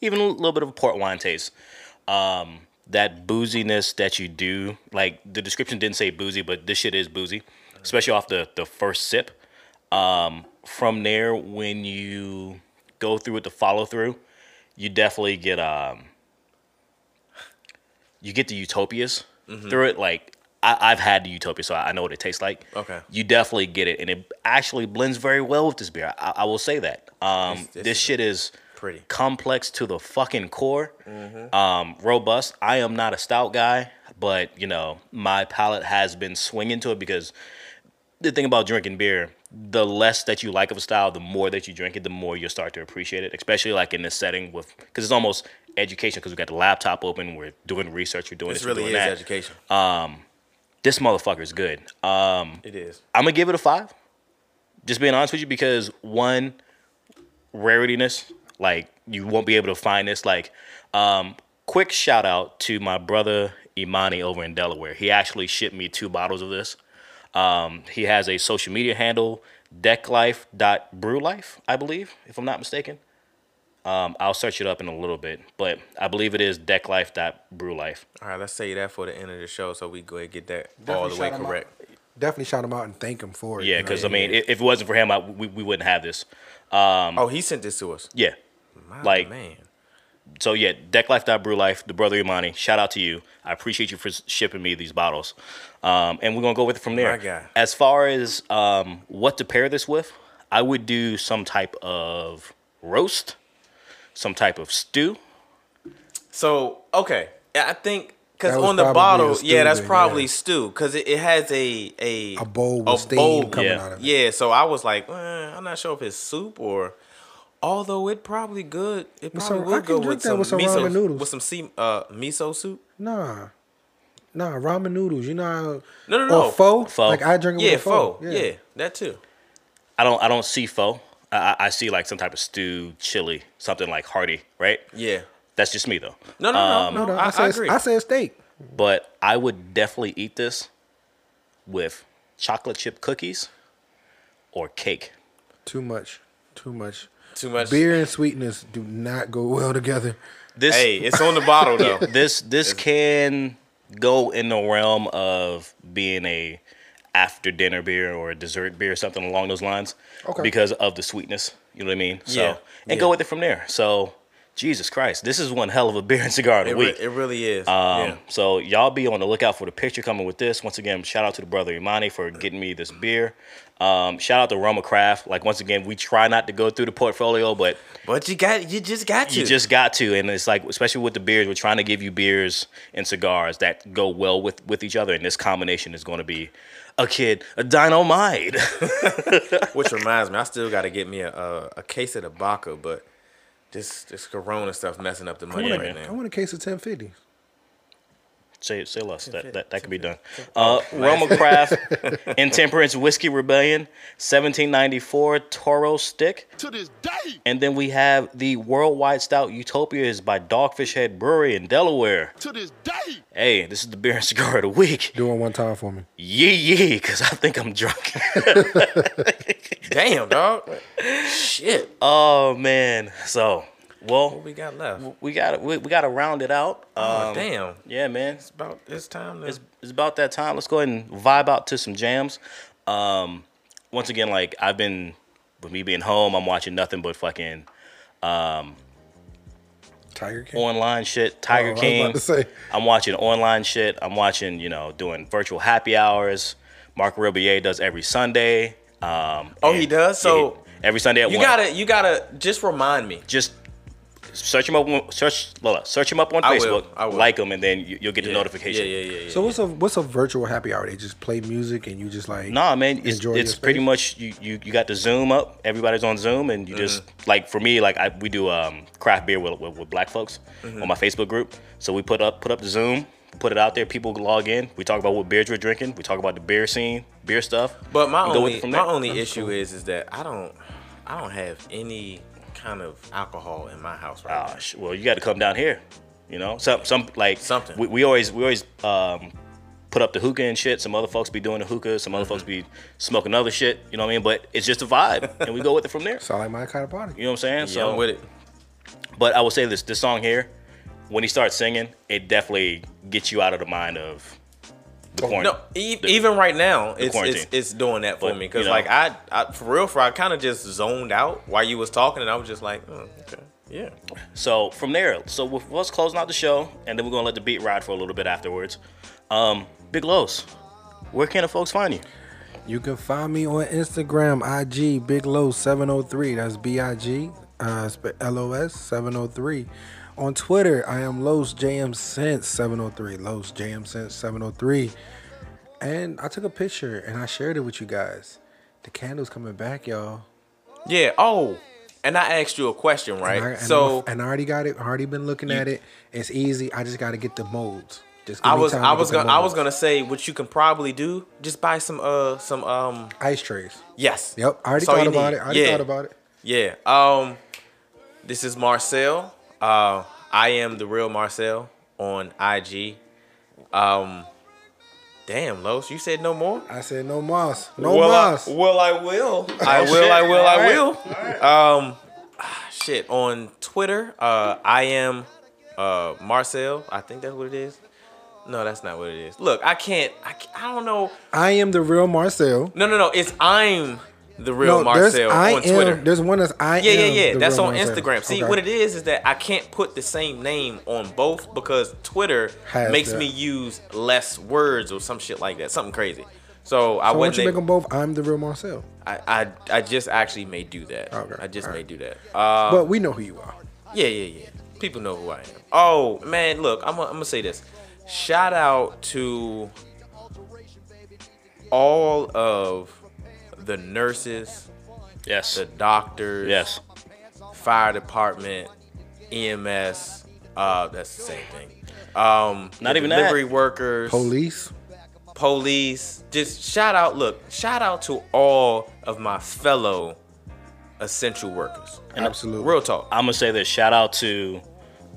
even a little bit of a port wine taste. Um, that booziness that you do, like the description didn't say boozy, but this shit is boozy, especially off the the first sip. Um, from there, when you go through with the follow through, you definitely get um, you get the utopias through it. Like I, I've had the utopia, so I know what it tastes like. Okay. you definitely get it, and it actually blends very well with this beer. I, I will say that. Um, This- this this shit is pretty. complex to the fucking core. Um, robust. I am not a stout guy, but you know my palate has been swinging to it because the thing about drinking beer, the less that you like of a style, the more that you drink it, the more you'll start to appreciate it. Especially like in this setting with, because it's almost education. Because we got the laptop open, we're doing research, we're doing This this, really we're is that. education. Um, this motherfucker is good. Um, it is. I'm gonna give it a five. Just being honest with you, because one, raritiness, like you won't be able to find this. Like, um, quick shout out to my brother Imani over in Delaware. He actually shipped me two bottles of this. Um, he has a social media handle, decklife.brewlife, I believe, if I'm not mistaken. Um, I'll search it up in a little bit, but I believe it is decklife.brewlife. All right, let's say that for the end of the show, so we go ahead and get that all the way shout out. correct. Definitely shout him out and thank him for it. Yeah, you know? because I mean, i- if it wasn't for him, I, we, we wouldn't have this. Um, oh, he sent this to us. Yeah. My Like- man. So yeah, decklife.brewlife, the brother Imani, shout out to you. I appreciate you for shipping me these bottles. Um, and we're gonna go with it from there. My guy. As far as um, what to pair this with, I would do some type of roast, some type of stew. So okay, I think because on the bottle, stew yeah, that's probably yeah. stew because it, it has a a A bowl with steam coming yeah. out of it. Yeah, so I was like, eh, I'm not sure if it's soup or. Although it probably good, it probably some- would go with some, with some miso ramen noodles. with some sea, uh, miso soup. Nah. Nah, ramen noodles. You know how No, no, or no. pho? Pho. Like I drink it Yeah, with a pho. pho. Yeah. that too. I don't I don't see pho. I, I- I see like some type of stew, chili, something like hearty, right? Yeah. That's just me though. No, no, Um, no, No, no. no, I, I, I said agree. I said steak. But I would definitely eat this with chocolate chip cookies or cake. Too much. Too much. Too much. Beer and sweetness do not go well together. This Hey, it's on the bottle though. this this can go in the realm of being a after dinner beer or a dessert beer, or something along those lines, Okay. because of the sweetness. You know what I mean? So Yeah, and yeah. go with it from there. So Jesus Christ, this is one hell of a beer and cigar of the It, re- week. it really is. Um, yeah. So y'all be on the lookout for the picture coming with this. Once again, shout out to the brother Imani for getting me this beer. Um, shout out to RoMa Craft. Like once again, we try not to go through the portfolio, but But you got, you just got to. you just got to. And it's like, especially with the beers, we're trying to give you beers and cigars that go well with with each other. And this combination is going to be a kid, a dynamite. Which reminds me, I still got to get me a, a a case of the Baca, but this this Corona stuff messing up the money right now. I want a case of 1050. Say say less. That, that that can be done. Uh, RoMa Craft Intemperance Whiskey Rebellion, 1794 Toro Stick. to this day, And then we have the Worldwide Stout Utopia is by Dogfish Head Brewery in Delaware. to this day. Hey, this is the beer and cigar of the week. Doing one time for me. Yee yee, because I think I'm drunk. Damn, dog. Shit. oh man. So, well, What we got left? we got we, we got to round it out. oh, Um, damn. Yeah, man. It's about it's time to. It's, it's about that time. Let's go ahead and vibe out to some jams. Um, once again, like I've been with me being home, I'm watching nothing but fucking um, Tiger King. online shit. Oh, I Tiger was King. about to say. I'm watching online shit. I'm watching, you know, doing virtual happy hours. Marc Rebillet does every Sunday. Um, Oh, he does? yeah, So, every Sunday at you one. gotta you gotta just remind me. just search him up. on- Search Lola. Search him up on I will, Facebook. I will. Like him, and then you, you'll get the Yeah, notification. Yeah, yeah, yeah. yeah. So what's a what's a virtual happy hour? They just play music and you just like Nah, man, it's, your it's pretty much you, you you got the Zoom up. Everybody's on Zoom, and you just Mm-hmm. like for me, like I we do um craft beer with, with, with black folks Mm-hmm. on my Facebook group. So we put up put up the Zoom, put it out there. People log in. We talk about what beers we're drinking. We talk about the beer scene, beer stuff. But my and go with only my there. only issue is is that I don't I don't have any kind of alcohol in my house right Ah, now. sh- well, you got to come down here. You know, some some like Something. We, we always we always um put up the hookah and shit. Some other folks be doing the hookah. Some other folks Mm-hmm. be smoking other shit. You know what I mean? But it's just a vibe, and we go with it from there. sound like my kind of party. You know what I'm saying? Yeah, I'm with it. But I will say this: this song here, when he starts singing, it definitely gets you out of the mind of the quarantine. No, e- even right now, it's, it's it's doing that for But, me because you know. like I, I for real, for I kind of just zoned out while you was talking, and I was just like, oh, okay, yeah. So from there, so with us closing out the show, and then we're gonna let the beat ride for a little bit afterwards. Um, Big Los, where can the folks find you? You can find me on Instagram, IG Big Los 703. That's B I G uh, sp- L O S 703. On Twitter, I am Los JM Sense 703. Los JM Sense 703. And I took a picture and I shared it with you guys. The candle's coming back, y'all. Yeah. Oh, and I asked you a question, right? And I, and so and I already got it. Already been looking at it. It's easy. I just got to get the molds. I was I was gonna I was gonna say what you can probably do. Just buy some uh some um ice trays. yes. Yep, I already thought about need. it. I already yeah. thought about it. Yeah. Um, this is Marcel. Uh, I am the real Marcel on IG. Um, damn, Los, you said no more. I said no moss, no well, moss. I, well, I will. I will. I will. I Alright. will. Um, ah, shit. On Twitter, uh, I am uh Marcel. I think that's what it is. No, that's not what it is. Look, I can't. I, can't- I don't know. I am the real Marcel. No, no, no. It's I'm the real no, Marcel I on Twitter. am. There's one that's I Yeah, yeah, yeah. That's on Marcel. Instagram. See, Okay. what it is is that I can't put the same name on both because Twitter Has makes that. me use less words or some shit like that, something crazy. So I So why don't wouldn't. you make them both? I'm the real Marcel. I, I I just actually may do that. Okay, I just alright. may do that. Uh, but we know who you are. yeah, yeah, yeah. People know who I am. Oh man, look, I'm gonna I'm gonna say this. Shout out to all of the nurses, Yes. the doctors, Yes. fire department, EMS. Uh, that's the same thing. Um, Not the even that. delivery workers, Police. police. Just shout out. Look, shout out to all of my fellow essential workers. Absolutely. Real talk. I'm gonna say this. Shout out to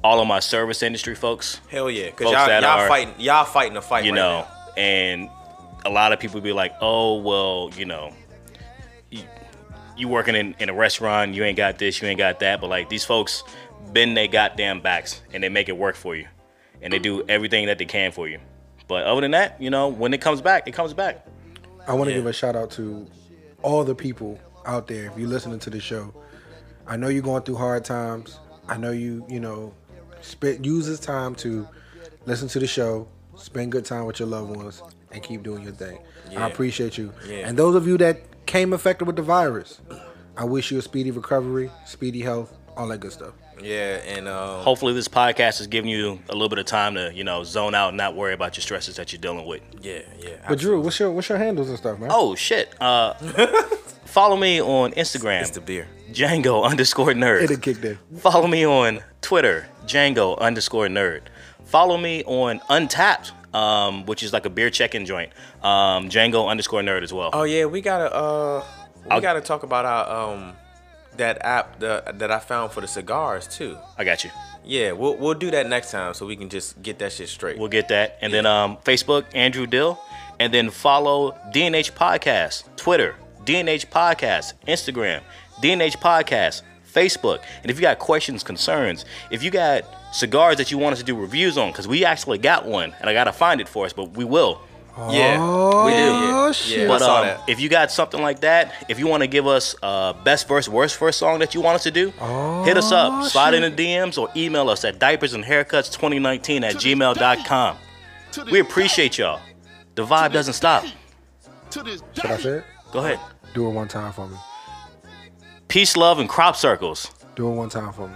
all of my service industry folks. Hell yeah, cause y'all, y'all are- fighting. Y'all fighting a fight. you right know, now. and a lot of people be like, "Oh, well, you know, you, you working in, in a restaurant, you ain't got this, you ain't got that." But like these folks bend their goddamn backs and they make it work for you, and they do everything that they can for you. But other than that, you know, when it comes back, it comes back. I want to Yeah. give a shout out to all the people out there. If you're listening to the show, I know you're going through hard times. I know you, you know, spend use this time to listen to the show, spend good time with your loved ones, and keep doing your thing. Yeah. I appreciate you. Yeah. And those of you that came affected with the virus, I wish you a speedy recovery, speedy health, all that good stuff. Yeah, and um, Hopefully, this podcast is giving you a little bit of time to, you know, zone out and not worry about your stresses that you're dealing with. yeah, yeah. But Drew, what's your what's your handles and stuff, man? Oh shit! Uh, follow me on Instagram, it's the beer. Django underscore nerd. It kicked in. Follow me on Twitter, Django underscore nerd. Follow me on Untappd, um, which is like a beer check-in joint. Um, Django underscore nerd as well. Oh yeah, we gotta uh, we I'll- gotta talk about our um, that app the, that I found for the cigars too. I got you. Yeah, we'll we'll do that next time so we can just get that shit straight. We'll get that. And then um, Facebook, Andrew Dill. And then follow DNH Podcast, Twitter, DNH Podcast, Instagram, DNH Podcast, Facebook. And if you got questions, concerns, if you got cigars that you want us to do reviews on, because we actually got one, and I gotta find it for us, but we will. yeah, we do. Oh, Yeah, shit. yeah, But um, if you got something like that, if you want to give us uh, best verse, worst verse song that you want us to do, hit us up. Oh, Slide shit. in the DMs or email us at diapersandhaircuts2019 at gmail.com. We appreciate y'all. The vibe doesn't stop. Should I say it? Go ahead. Do it one time for me. Peace, love, and crop circles. Do it one time for me.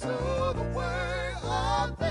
To the way I feel,